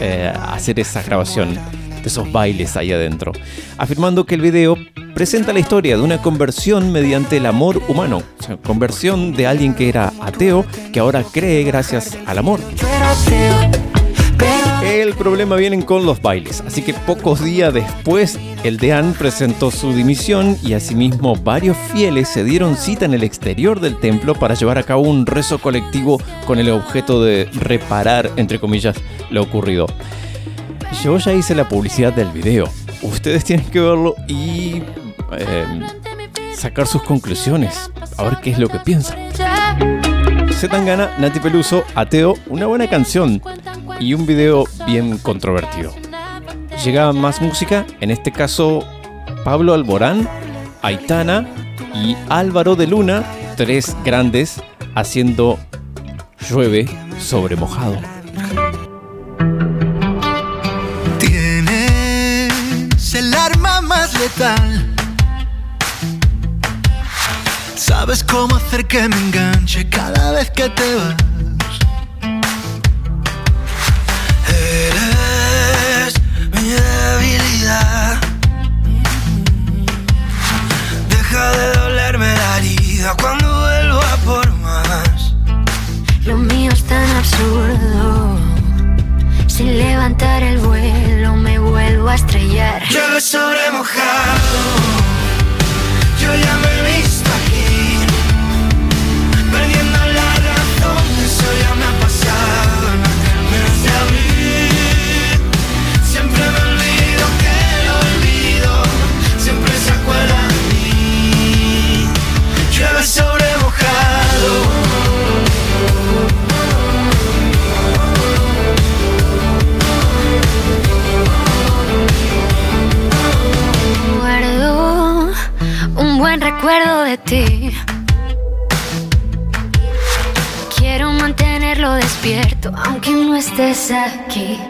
eh, hacer esa grabación de esos bailes ahí adentro, afirmando que el video presenta la historia de una conversión mediante el amor humano. Conversión de alguien que era ateo, que ahora cree gracias al amor. El problema viene con los bailes, así que pocos días después el deán presentó su dimisión y asimismo varios fieles se dieron cita en el exterior del templo para llevar a cabo un rezo colectivo con el objeto de reparar, entre comillas, lo ocurrido. Yo ya hice la publicidad del video, ustedes tienen que verlo y eh, sacar sus conclusiones, a ver qué es lo que piensan. Zetangana, Nati Peluso, Ateo, una buena canción y un video bien controvertido. Llega más música, en este caso Pablo Alborán, Aitana y Álvaro de Luna, tres grandes, haciendo llueve sobre mojado. Tienes el arma más letal. Sabes cómo hacer que me enganche cada vez que te vas. Eres mi debilidad. Deja de dolerme la herida cuando vuelvo a por más. Lo mío es tan absurdo. Sin levantar el vuelo me vuelvo a estrellar. Llueve sobre mojado. Yo ya me estés aquí.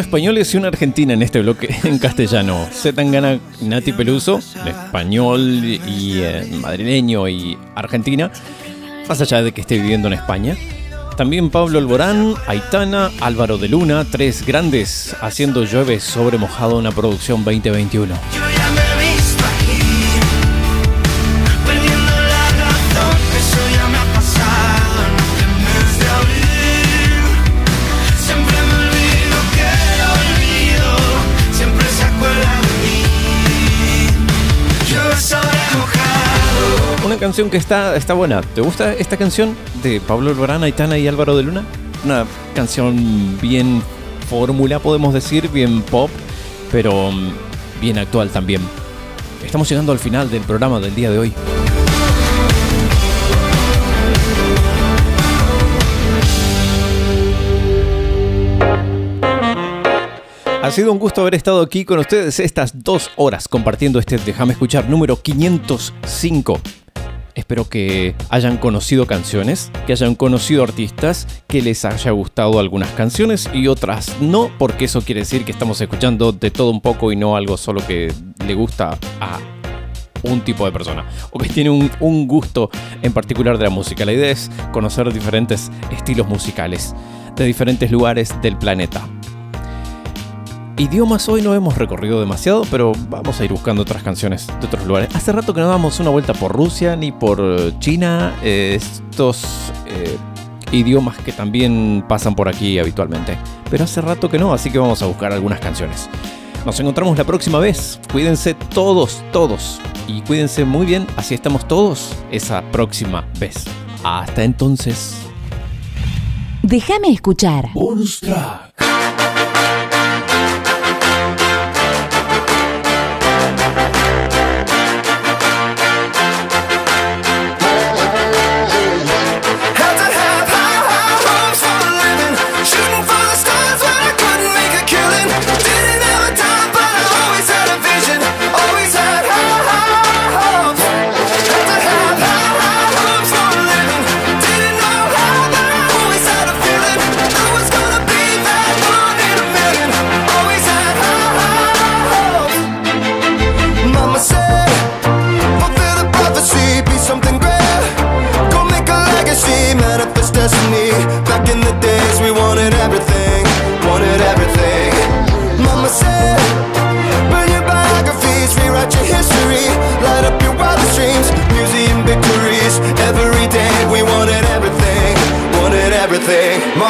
Españoles y una argentina en este bloque en castellano. Zetangana, Nati Peluso, español y eh, madrileño y argentina, más allá de que esté viviendo en España. También Pablo Alborán, Aitana, Álvaro de Luna, tres grandes haciendo llueve sobre mojado una producción 2021. Canción que está, está buena. ¿Te gusta esta canción de Pablo Alborán, Aitana y Álvaro de Luna? Una canción bien fórmula, podemos decir, bien pop, pero mm, bien actual también. Estamos llegando al final del programa del día de hoy. Ha sido un gusto haber estado aquí con ustedes estas dos horas compartiendo este Déjame escuchar número 505. Espero que hayan conocido canciones, que hayan conocido artistas, que les haya gustado algunas canciones y otras no, porque eso quiere decir que estamos escuchando de todo un poco y no algo solo que le gusta a un tipo de persona o que tiene un, gusto en particular de la música. La idea es conocer diferentes estilos musicales de diferentes lugares del planeta. Idiomas hoy no hemos recorrido demasiado, pero vamos a ir buscando otras canciones de otros lugares. Hace rato que no damos una vuelta por Rusia ni por eh, China, eh, estos eh, idiomas que también pasan por aquí habitualmente. Pero hace rato que no, así que vamos a buscar algunas canciones. Nos encontramos la próxima vez. Cuídense todos, todos. Y cuídense muy bien, así estamos todos esa próxima vez. Hasta entonces. Déjame escuchar. Bonus track.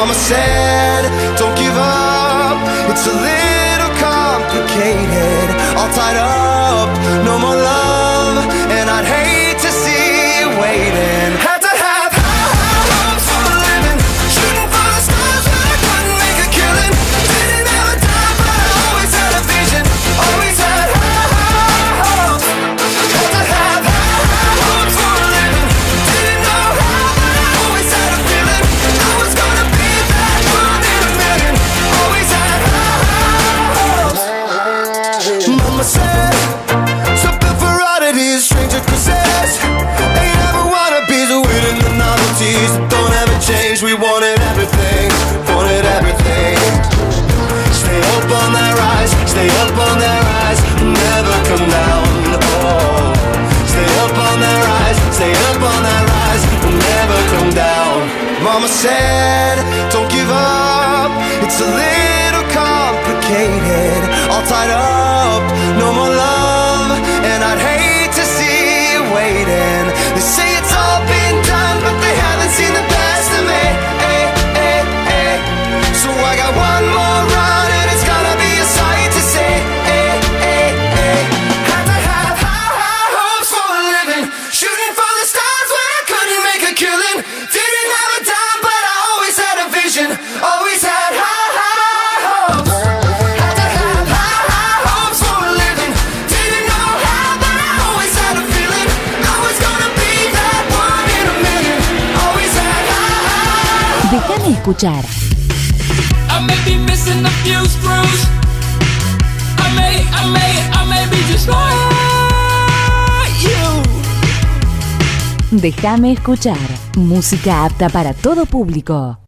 mama said, escuchar. Déjame escuchar. Música apta para todo público.